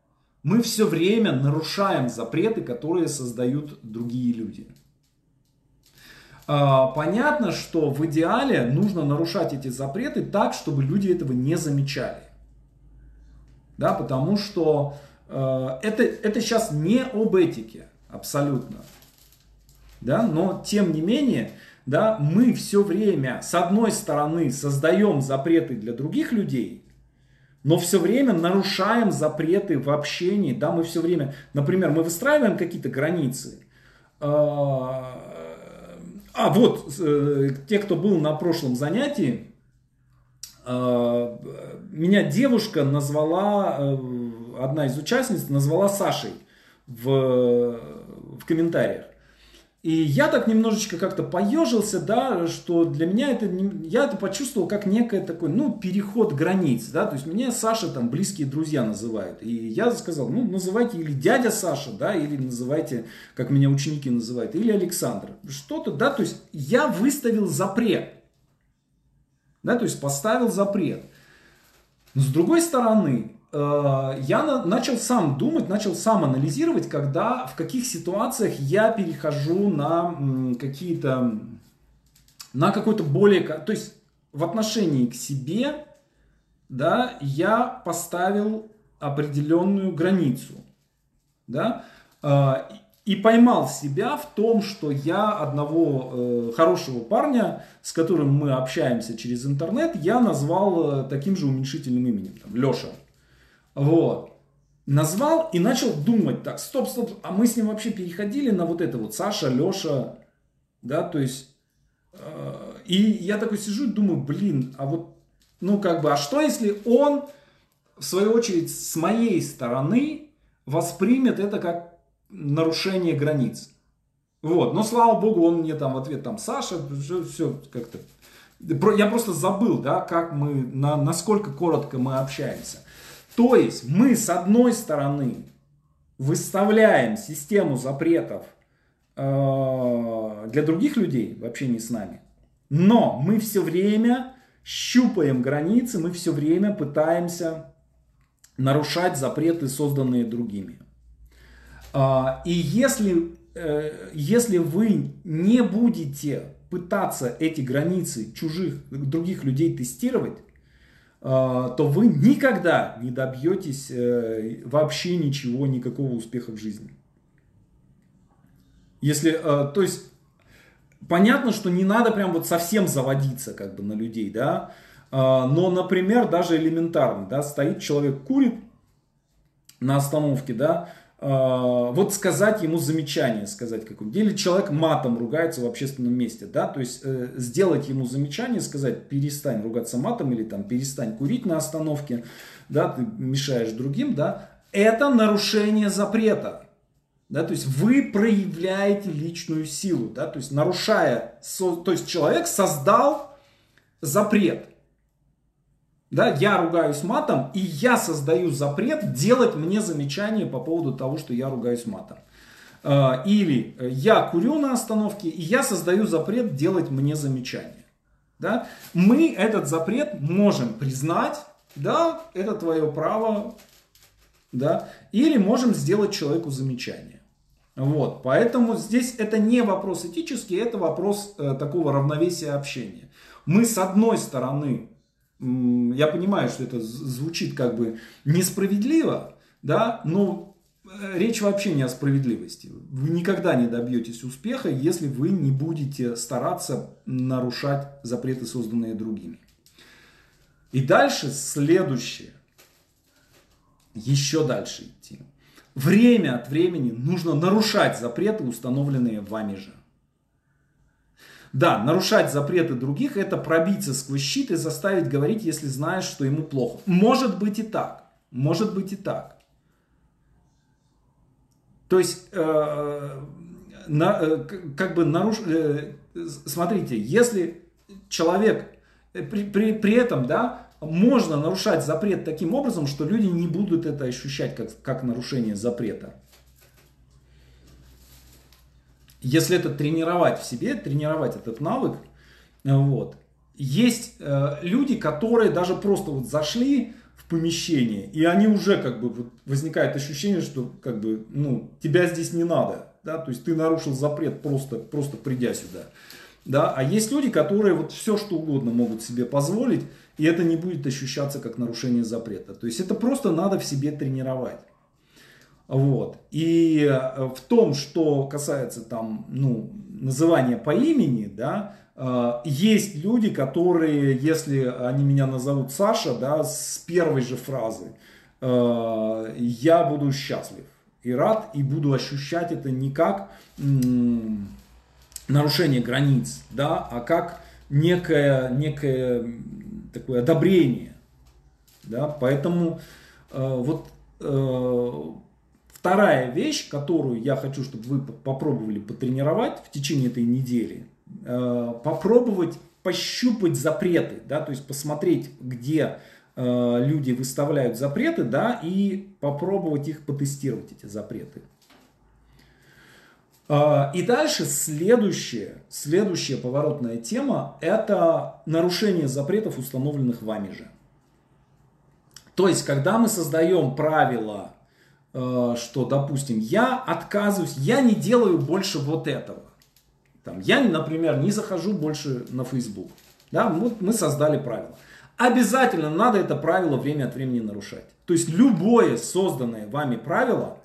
мы все время нарушаем запреты, которые создают другие люди. А, понятно, что в идеале нужно нарушать эти запреты так, чтобы люди этого не замечали. Да, потому что э, это, это сейчас не об этике абсолютно. Да, но тем не менее, да, мы все время с одной стороны создаем запреты для других людей, но все время нарушаем запреты в общении, да, мы все время, например, мы выстраиваем какие-то границы, а, а вот, э, те, кто был на прошлом занятии, а, меня девушка назвала, э, одна из участниц назвала Сашей в, в комментариях. И я так немножечко как-то поежился, да, что для меня это, я это почувствовал как некое такой, ну, переход границ, да, то есть меня Саша там близкие друзья называют. И я сказал, ну, называйте или дядя Саша, да, или называйте, как меня ученики называют, или Александр. Что-то, да, то есть я выставил запрет, да, то есть поставил запрет. Но с другой стороны, я начал сам думать, начал сам анализировать, когда, в каких ситуациях я перехожу на какие-то, на какой-то более, то есть в отношении к себе, да, я поставил определенную границу, да, а, и поймал себя в том, что я одного э, хорошего парня, с которым мы общаемся через интернет, я назвал э, таким же уменьшительным именем, там, Леша. Вот. Назвал и начал думать, так, стоп, стоп, а мы с ним вообще переходили на вот это вот, Саша, Леша, да, то есть, э, и я такой сижу и думаю, блин, а вот, ну как бы, а что если он, в свою очередь, с моей стороны воспримет это как нарушение границ. Вот, но слава богу, он мне там в ответ там Саша, все, все как-то. Я просто забыл, да, как мы, на, насколько коротко мы общаемся. То есть мы с одной стороны выставляем систему запретов э, для других людей в общении с нами, но мы все время щупаем границы, мы все время пытаемся нарушать запреты, созданные другими. А, и если, э, если вы не будете пытаться эти границы чужих, других людей тестировать, то вы никогда не добьетесь э, вообще ничего, никакого успеха в жизни. Если, э, то есть, понятно, что не надо прям вот совсем заводиться как бы на людей, да, а, но, например, даже элементарно, да, стоит человек, курит на остановке, да, а, вот сказать ему замечание, сказать какое Или человек матом ругается в общественном месте, да, то есть э, сделать ему замечание, сказать перестань ругаться матом или там перестань курить на остановке, да, ты мешаешь другим, да, это нарушение запрета. Да, то есть вы проявляете личную силу, да, то есть нарушая, то есть человек создал запрет. Да, я ругаюсь матом, и я создаю запрет делать мне замечания по поводу того, что я ругаюсь матом. А, или э, я курю на остановке, и я создаю запрет делать мне замечания. Да? Мы этот запрет можем признать, да, это твое право, да, или можем сделать человеку замечание. Вот, поэтому здесь это не вопрос этический, это вопрос э, такого равновесия общения. Мы с одной стороны я понимаю, что это звучит как бы несправедливо, да, но э, речь вообще не о справедливости. Вы никогда не добьетесь успеха, если вы не будете стараться нарушать запреты, созданные другими. И дальше следующее. Еще дальше идти. Время от времени нужно нарушать запреты, установленные вами же. Да, нарушать запреты других это пробиться сквозь щит и заставить говорить, если знаешь, что ему плохо. Может быть и так. Может быть и так. То есть, э, на, э, как бы наруш... Э, смотрите, если человек э, при, при, при этом, да, можно нарушать запрет таким образом, что люди не будут это ощущать как, как нарушение запрета если это тренировать в себе, тренировать этот навык, э, вот, есть э, люди, которые даже просто вот зашли в помещение, и они уже как бы вот возникает ощущение, что как бы, ну, тебя здесь не надо, да, то есть ты нарушил запрет просто, просто придя сюда, да, а есть люди, которые вот все что угодно могут себе позволить, и это не будет ощущаться как нарушение запрета, то есть это просто надо в себе тренировать. Вот. И э, в том, что касается там, ну, называния по имени, да, э, есть люди, которые, если они меня назовут Саша, да, с первой же фразы, э, я буду счастлив и рад, и буду ощущать это не как нарушение границ, да, а как некое, некое такое одобрение. Да, поэтому вот Вторая вещь, которую я хочу, чтобы вы попробовали потренировать в течение этой недели, э, попробовать пощупать запреты, да, то есть посмотреть, где э, люди выставляют запреты, да, и попробовать их потестировать, эти запреты. Э, и дальше следующая, следующая поворотная тема – это нарушение запретов, установленных вами же. То есть, когда мы создаем правила что, допустим, я отказываюсь, я не делаю больше вот этого. Там, я, например, не захожу больше на Facebook. Да, вот мы создали правило. Обязательно надо это правило время от времени нарушать. То есть любое созданное вами правило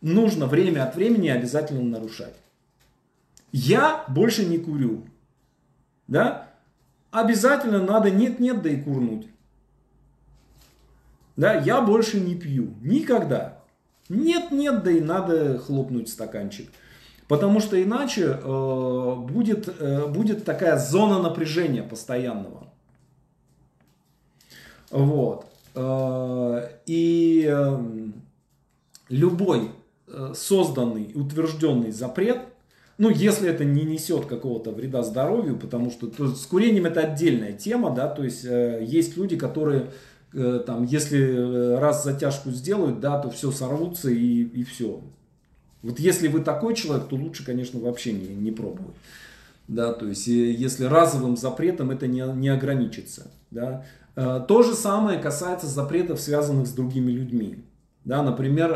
нужно время от времени обязательно нарушать. Я больше не курю. Да? Обязательно надо нет-нет, да и курнуть. Да, я больше не пью. Никогда. Нет-нет, да и надо хлопнуть стаканчик. Потому что иначе э, будет, э, будет такая зона напряжения постоянного. Вот. Э, и э, любой э, созданный, утвержденный запрет, ну, если это не несет какого-то вреда здоровью, потому что то, с курением это отдельная тема, да, то есть э, есть люди, которые там, если э, раз затяжку сделают, да, то все сорвутся и, и все. Вот если вы такой человек, то лучше, конечно, вообще не, не пробовать. Да, то есть, э, если разовым запретом это не, не ограничится. Да. То же самое касается запретов, связанных с другими людьми. Да, например,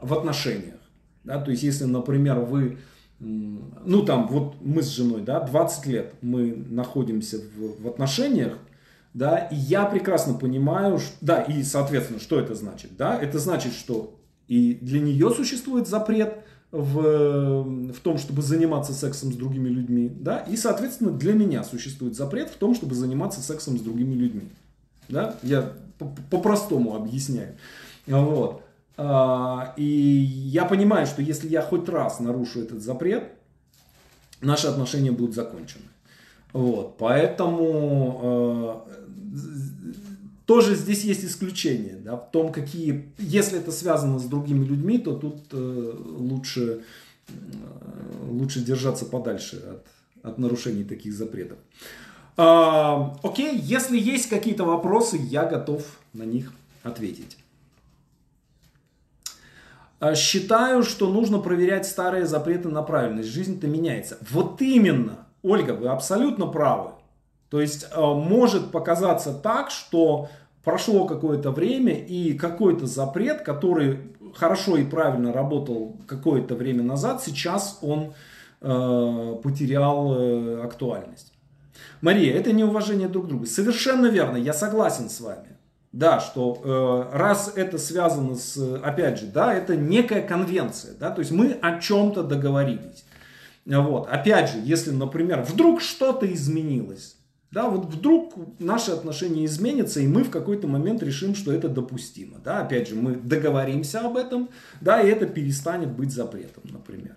в отношениях. Да, то есть, если, например, вы, ну там, вот мы с женой, да, 20 лет мы находимся в, в отношениях, да, и я прекрасно понимаю, что, да, и, соответственно, что это значит, да, это значит, что и для нее существует запрет в, в том, чтобы заниматься сексом с другими людьми, да, и, соответственно, для меня существует запрет в том, чтобы заниматься сексом с другими людьми, да, я по-простому объясняю, вот, а, и я понимаю, что если я хоть раз нарушу этот запрет, наши отношения будут закончены. Вот, поэтому э, тоже здесь есть исключение, да, в том, какие, если это связано с другими людьми, то тут э, лучше, э, лучше держаться подальше от, от нарушений таких запретов. А, окей, если есть какие-то вопросы, я готов на них ответить. А, считаю, что нужно проверять старые запреты на правильность. Жизнь-то меняется. Вот именно. Ольга, вы абсолютно правы. То есть э, может показаться так, что прошло какое-то время и какой-то запрет, который хорошо и правильно работал какое-то время назад, сейчас он э, потерял э, актуальность. Мария, это неуважение друг к другу. Совершенно верно, я согласен с вами. Да, что э, раз это связано с, опять же, да, это некая конвенция, да, то есть мы о чем-то договорились. Вот. Опять же, если, например, вдруг что-то изменилось, да, вот вдруг наши отношения изменятся, и мы в какой-то момент решим, что это допустимо. Да, опять же, мы договоримся об этом, да, и это перестанет быть запретом, например.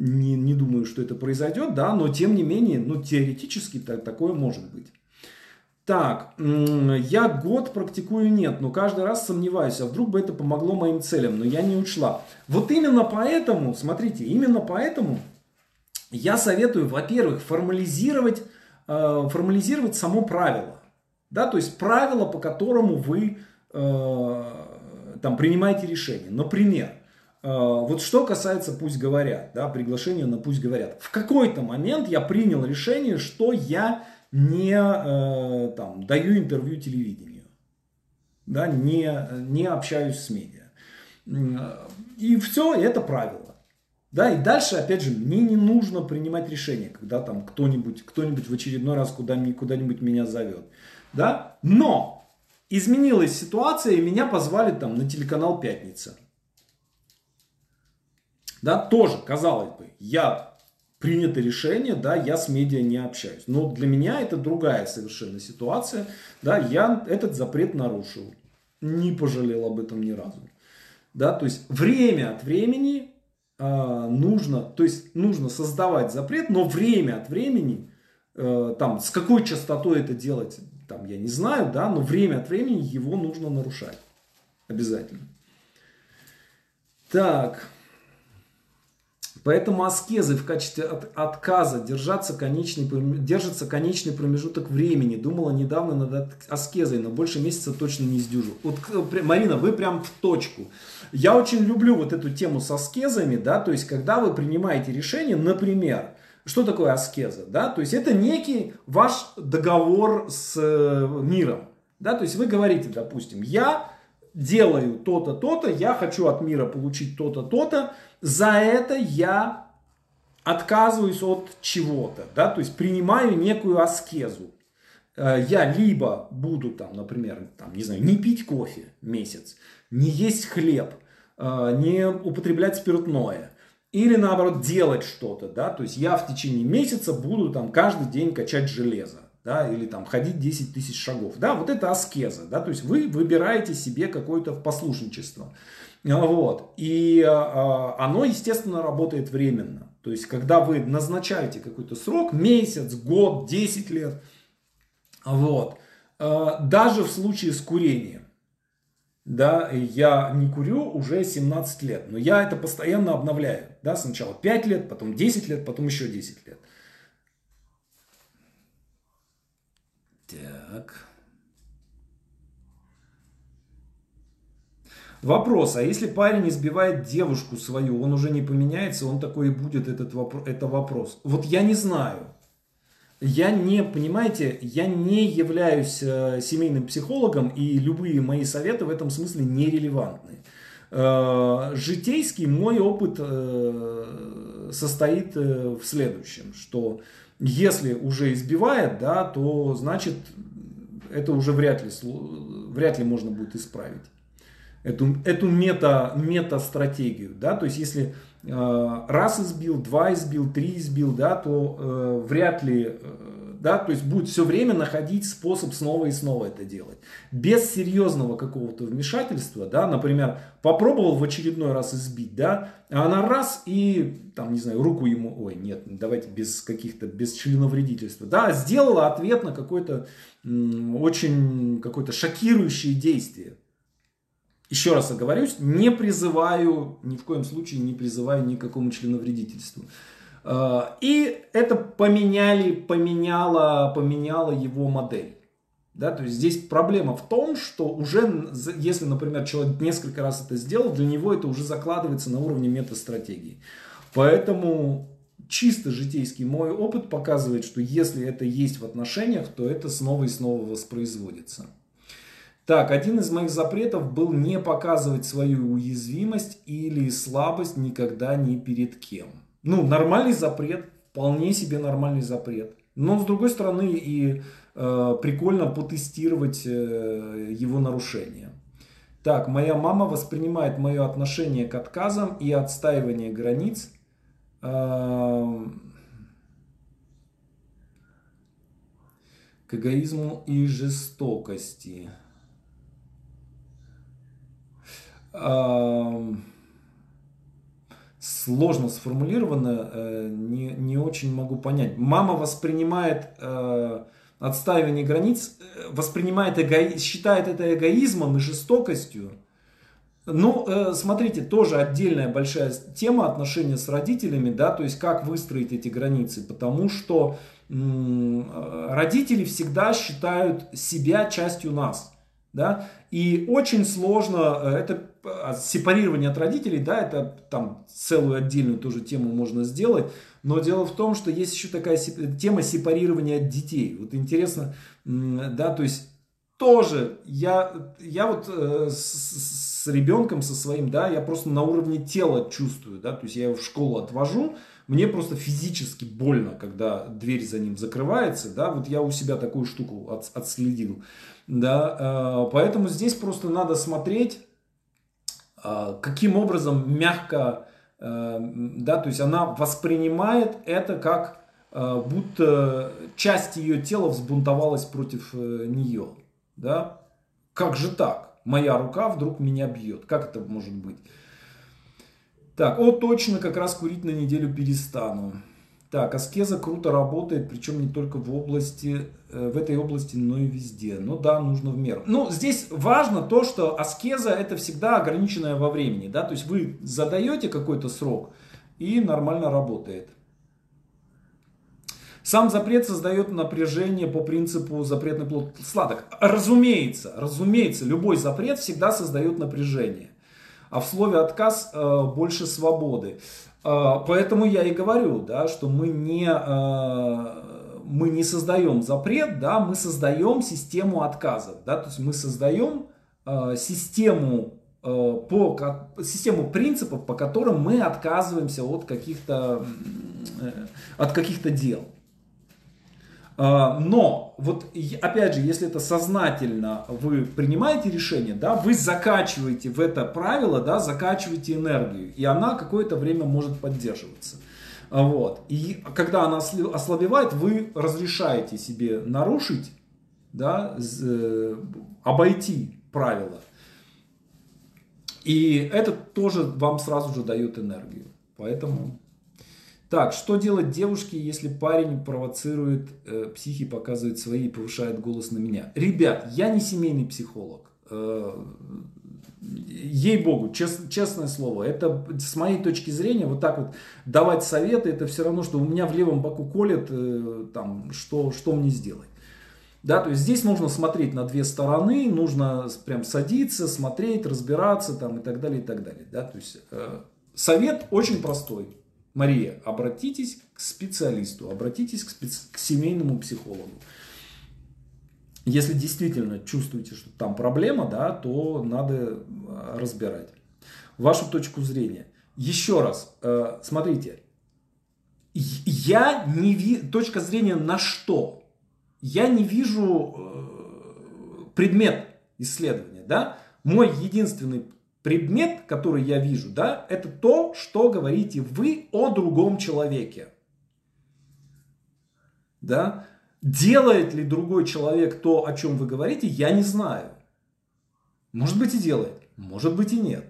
Не, не думаю, что это произойдет, да, но тем не менее, ну, теоретически так, такое может быть. Так, я год практикую нет, но каждый раз сомневаюсь, а вдруг бы это помогло моим целям, но я не учла. Вот именно поэтому, смотрите, именно поэтому я советую, во-первых, формализировать, э, формализировать само правило. Да, то есть правило, по которому вы э, там, принимаете решение. Например, э, вот что касается «Пусть говорят», да, приглашение на «Пусть говорят». В какой-то момент я принял решение, что я не э, там, даю интервью телевидению, да, не, не общаюсь с медиа. И все, это правило. Да, и дальше, опять же, мне не нужно принимать решение, когда там кто-нибудь кто в очередной раз куда, куда-нибудь меня зовет. Да? Но изменилась ситуация, и меня позвали там на телеканал «Пятница». Да, тоже, казалось бы, я принято решение, да, я с медиа не общаюсь. Но для меня это другая совершенно ситуация, да, я этот запрет нарушил, не пожалел об этом ни разу. Да, то есть время от времени э, нужно, то есть нужно создавать запрет, но время от времени, э, там, с какой частотой это делать, там, я не знаю, да, но время от времени его нужно нарушать. Обязательно. Так. Поэтому аскезы в качестве от, отказа держаться конечный, держится конечный промежуток времени. Думала недавно над аскезой, но больше месяца точно не сдюжу. Вот, Марина, вы прям в точку. Я очень люблю вот эту тему с аскезами, да, то есть когда вы принимаете решение, например, что такое аскеза, да, то есть это некий ваш договор с э, миром, да, то есть вы говорите, допустим, я делаю то-то, то-то, я хочу от мира получить то-то, то-то, за это я отказываюсь от чего-то, да, то есть принимаю некую аскезу. Э, я либо буду там, например, там, не знаю, не пить кофе месяц, не есть хлеб, э, не употреблять спиртное, или наоборот делать что-то, да, то есть я в течение месяца буду там каждый день качать железо, да, или там ходить 10 тысяч шагов, да, вот это аскеза, да, то есть вы выбираете себе какое-то послушничество, вот, и а, оно, естественно, работает временно, то есть когда вы назначаете какой-то срок, месяц, год, 10 лет, вот. А, даже в случае с курением. Да, я не курю уже 17 лет, но я это постоянно обновляю. Да, сначала 5 лет, потом 10 лет, потом еще 10 лет. Так. Вопрос, а если парень избивает девушку свою, он уже не поменяется, он такой и будет этот вопрос, это вопрос. Вот я не знаю я не, понимаете, я не являюсь э, семейным психологом, и любые мои советы в этом смысле нерелевантны. Э, житейский мой опыт э, состоит э, в следующем, что если уже избивает, да, то значит это уже вряд ли, вряд ли можно будет исправить. Эту, эту мета, мета-стратегию, да, то есть если Э, раз избил, два избил, три избил, да, то э, вряд ли, э, да, то есть будет все время находить способ снова и снова это делать. Без серьезного какого-то вмешательства, да, например, попробовал в очередной раз избить, да, а она раз и, там, не знаю, руку ему, ой, нет, давайте без каких-то, без членовредительства, да, сделала ответ на какое-то очень какое-то шокирующее действие, еще раз оговорюсь, не призываю, ни в коем случае не призываю ни к какому членовредительству. А, и это поменяли, поменяло, поменяло его модель. Да, то есть здесь проблема в том, что уже, если, например, человек несколько раз это сделал, для него это уже закладывается на уровне метастратегии. Поэтому чисто житейский мой опыт показывает, что если это есть в отношениях, то это снова и снова воспроизводится. Так, один из моих запретов был не показывать свою уязвимость или слабость никогда ни перед кем. Ну, нормальный запрет, вполне себе нормальный запрет. Но, с другой стороны, и э, прикольно потестировать э, его нарушения. Так, моя мама воспринимает мое отношение к отказам и отстаивание границ э, к эгоизму и жестокости сложно сформулировано, э, не, не очень могу понять. Мама воспринимает э, отстаивание границ, э, воспринимает эго... считает это эгоизмом и жестокостью. Ну, смотрите, тоже отдельная большая тема отношения с родителями, да, то есть как выстроить эти границы, потому что родители всегда считают себя частью нас, да, и очень сложно, это а сепарирование от родителей, да, это там целую отдельную тоже тему можно сделать, но дело в том, что есть еще такая тема сепарирования от детей. Вот интересно, да, то есть тоже я, я вот э, с, ребенком со своим, да, я просто на уровне тела чувствую, да, то есть я его в школу отвожу, мне просто физически больно, когда дверь за ним закрывается, да, вот я у себя такую штуку от, отследил, да, э, поэтому здесь просто надо смотреть, а, каким образом мягко, э, да, то есть она воспринимает это как э, будто часть ее тела взбунтовалась против э, нее, да, как же так? Моя рука вдруг меня бьет. Как это может быть? Так, о, точно, как раз курить на неделю перестану. Так, аскеза круто работает, причем не только в области, э, в этой области, но и везде. Ну да, нужно в меру. Ну, здесь важно то, что аскеза это всегда ограниченная во времени, да, то есть вы задаете какой-то срок и нормально работает. Сам запрет создает напряжение по принципу запретный плод сладок. Разумеется, разумеется, любой запрет всегда создает напряжение. А в слове отказ э, больше свободы. А, поэтому я и говорю, да, что мы не, а, мы не создаем запрет, да, мы создаем систему отказов. Да, то есть мы создаем а, систему, по, систему принципов, по которым мы отказываемся от каких-то от каких-то дел. А, но, вот опять же, если это сознательно вы принимаете решение, да, вы закачиваете в это правило, да, закачиваете энергию, и она какое-то время может поддерживаться. А, вот. И когда она ослабевает, вы разрешаете себе нарушить, да, э, обойти правила. И это тоже вам сразу же дает энергию. Поэтому так, что делать девушке, если парень провоцирует э, психи, показывает свои и повышает голос на меня? Ребят, я не семейный психолог. Э, Ей-богу, чест, честное слово, это с моей точки зрения, вот так вот давать советы, это все равно, что у меня в левом боку колет, э, там, что, что мне сделать. Да, то есть здесь нужно смотреть на две стороны, нужно прям садиться, смотреть, разбираться там и так далее, и так далее. Да, то есть э, совет очень простой. Мария, обратитесь к специалисту, обратитесь к, специ... к семейному психологу. Если действительно чувствуете, что там проблема, да, то надо а, разбирать. Вашу точку зрения. Еще раз, э, смотрите, я не вижу, точка зрения на что? Я не вижу э, предмет исследования, да? Мой единственный предмет, который я вижу, да, это то, что говорите вы о другом человеке. Да? Делает ли другой человек то, о чем вы говорите, я не знаю. Может быть и делает, может быть и нет.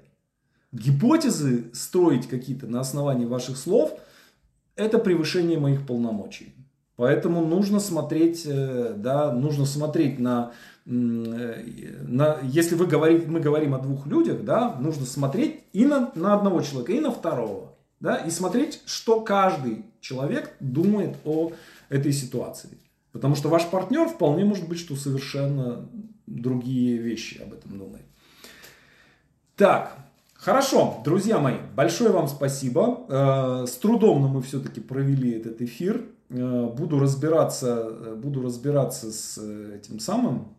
Гипотезы строить какие-то на основании ваших слов – это превышение моих полномочий. Поэтому нужно смотреть, э, да, нужно смотреть на на, если вы говорите, мы говорим о двух людях, да, нужно смотреть и на, на одного человека, и на второго. Да, и смотреть, что каждый человек думает о этой ситуации. Потому что ваш партнер вполне может быть, что совершенно другие вещи об этом думает. Так, хорошо, друзья мои, большое вам спасибо. Э, с трудом, но мы все-таки провели этот эфир. Э, буду разбираться, э, буду разбираться с этим самым,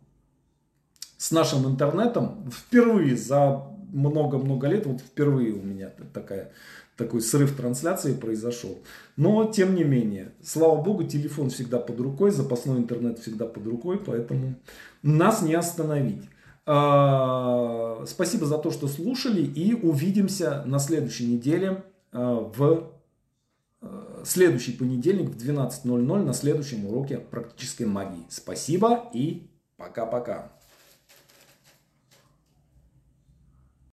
с нашим интернетом впервые за много-много лет, вот впервые у меня такая, такой срыв трансляции произошел. Но, тем не менее, слава богу, телефон всегда под рукой, запасной интернет всегда под рукой, поэтому нас не остановить. А, спасибо за то, что слушали и увидимся на следующей неделе а, в а, следующий понедельник в 12.00 на следующем уроке практической магии. Спасибо и пока-пока.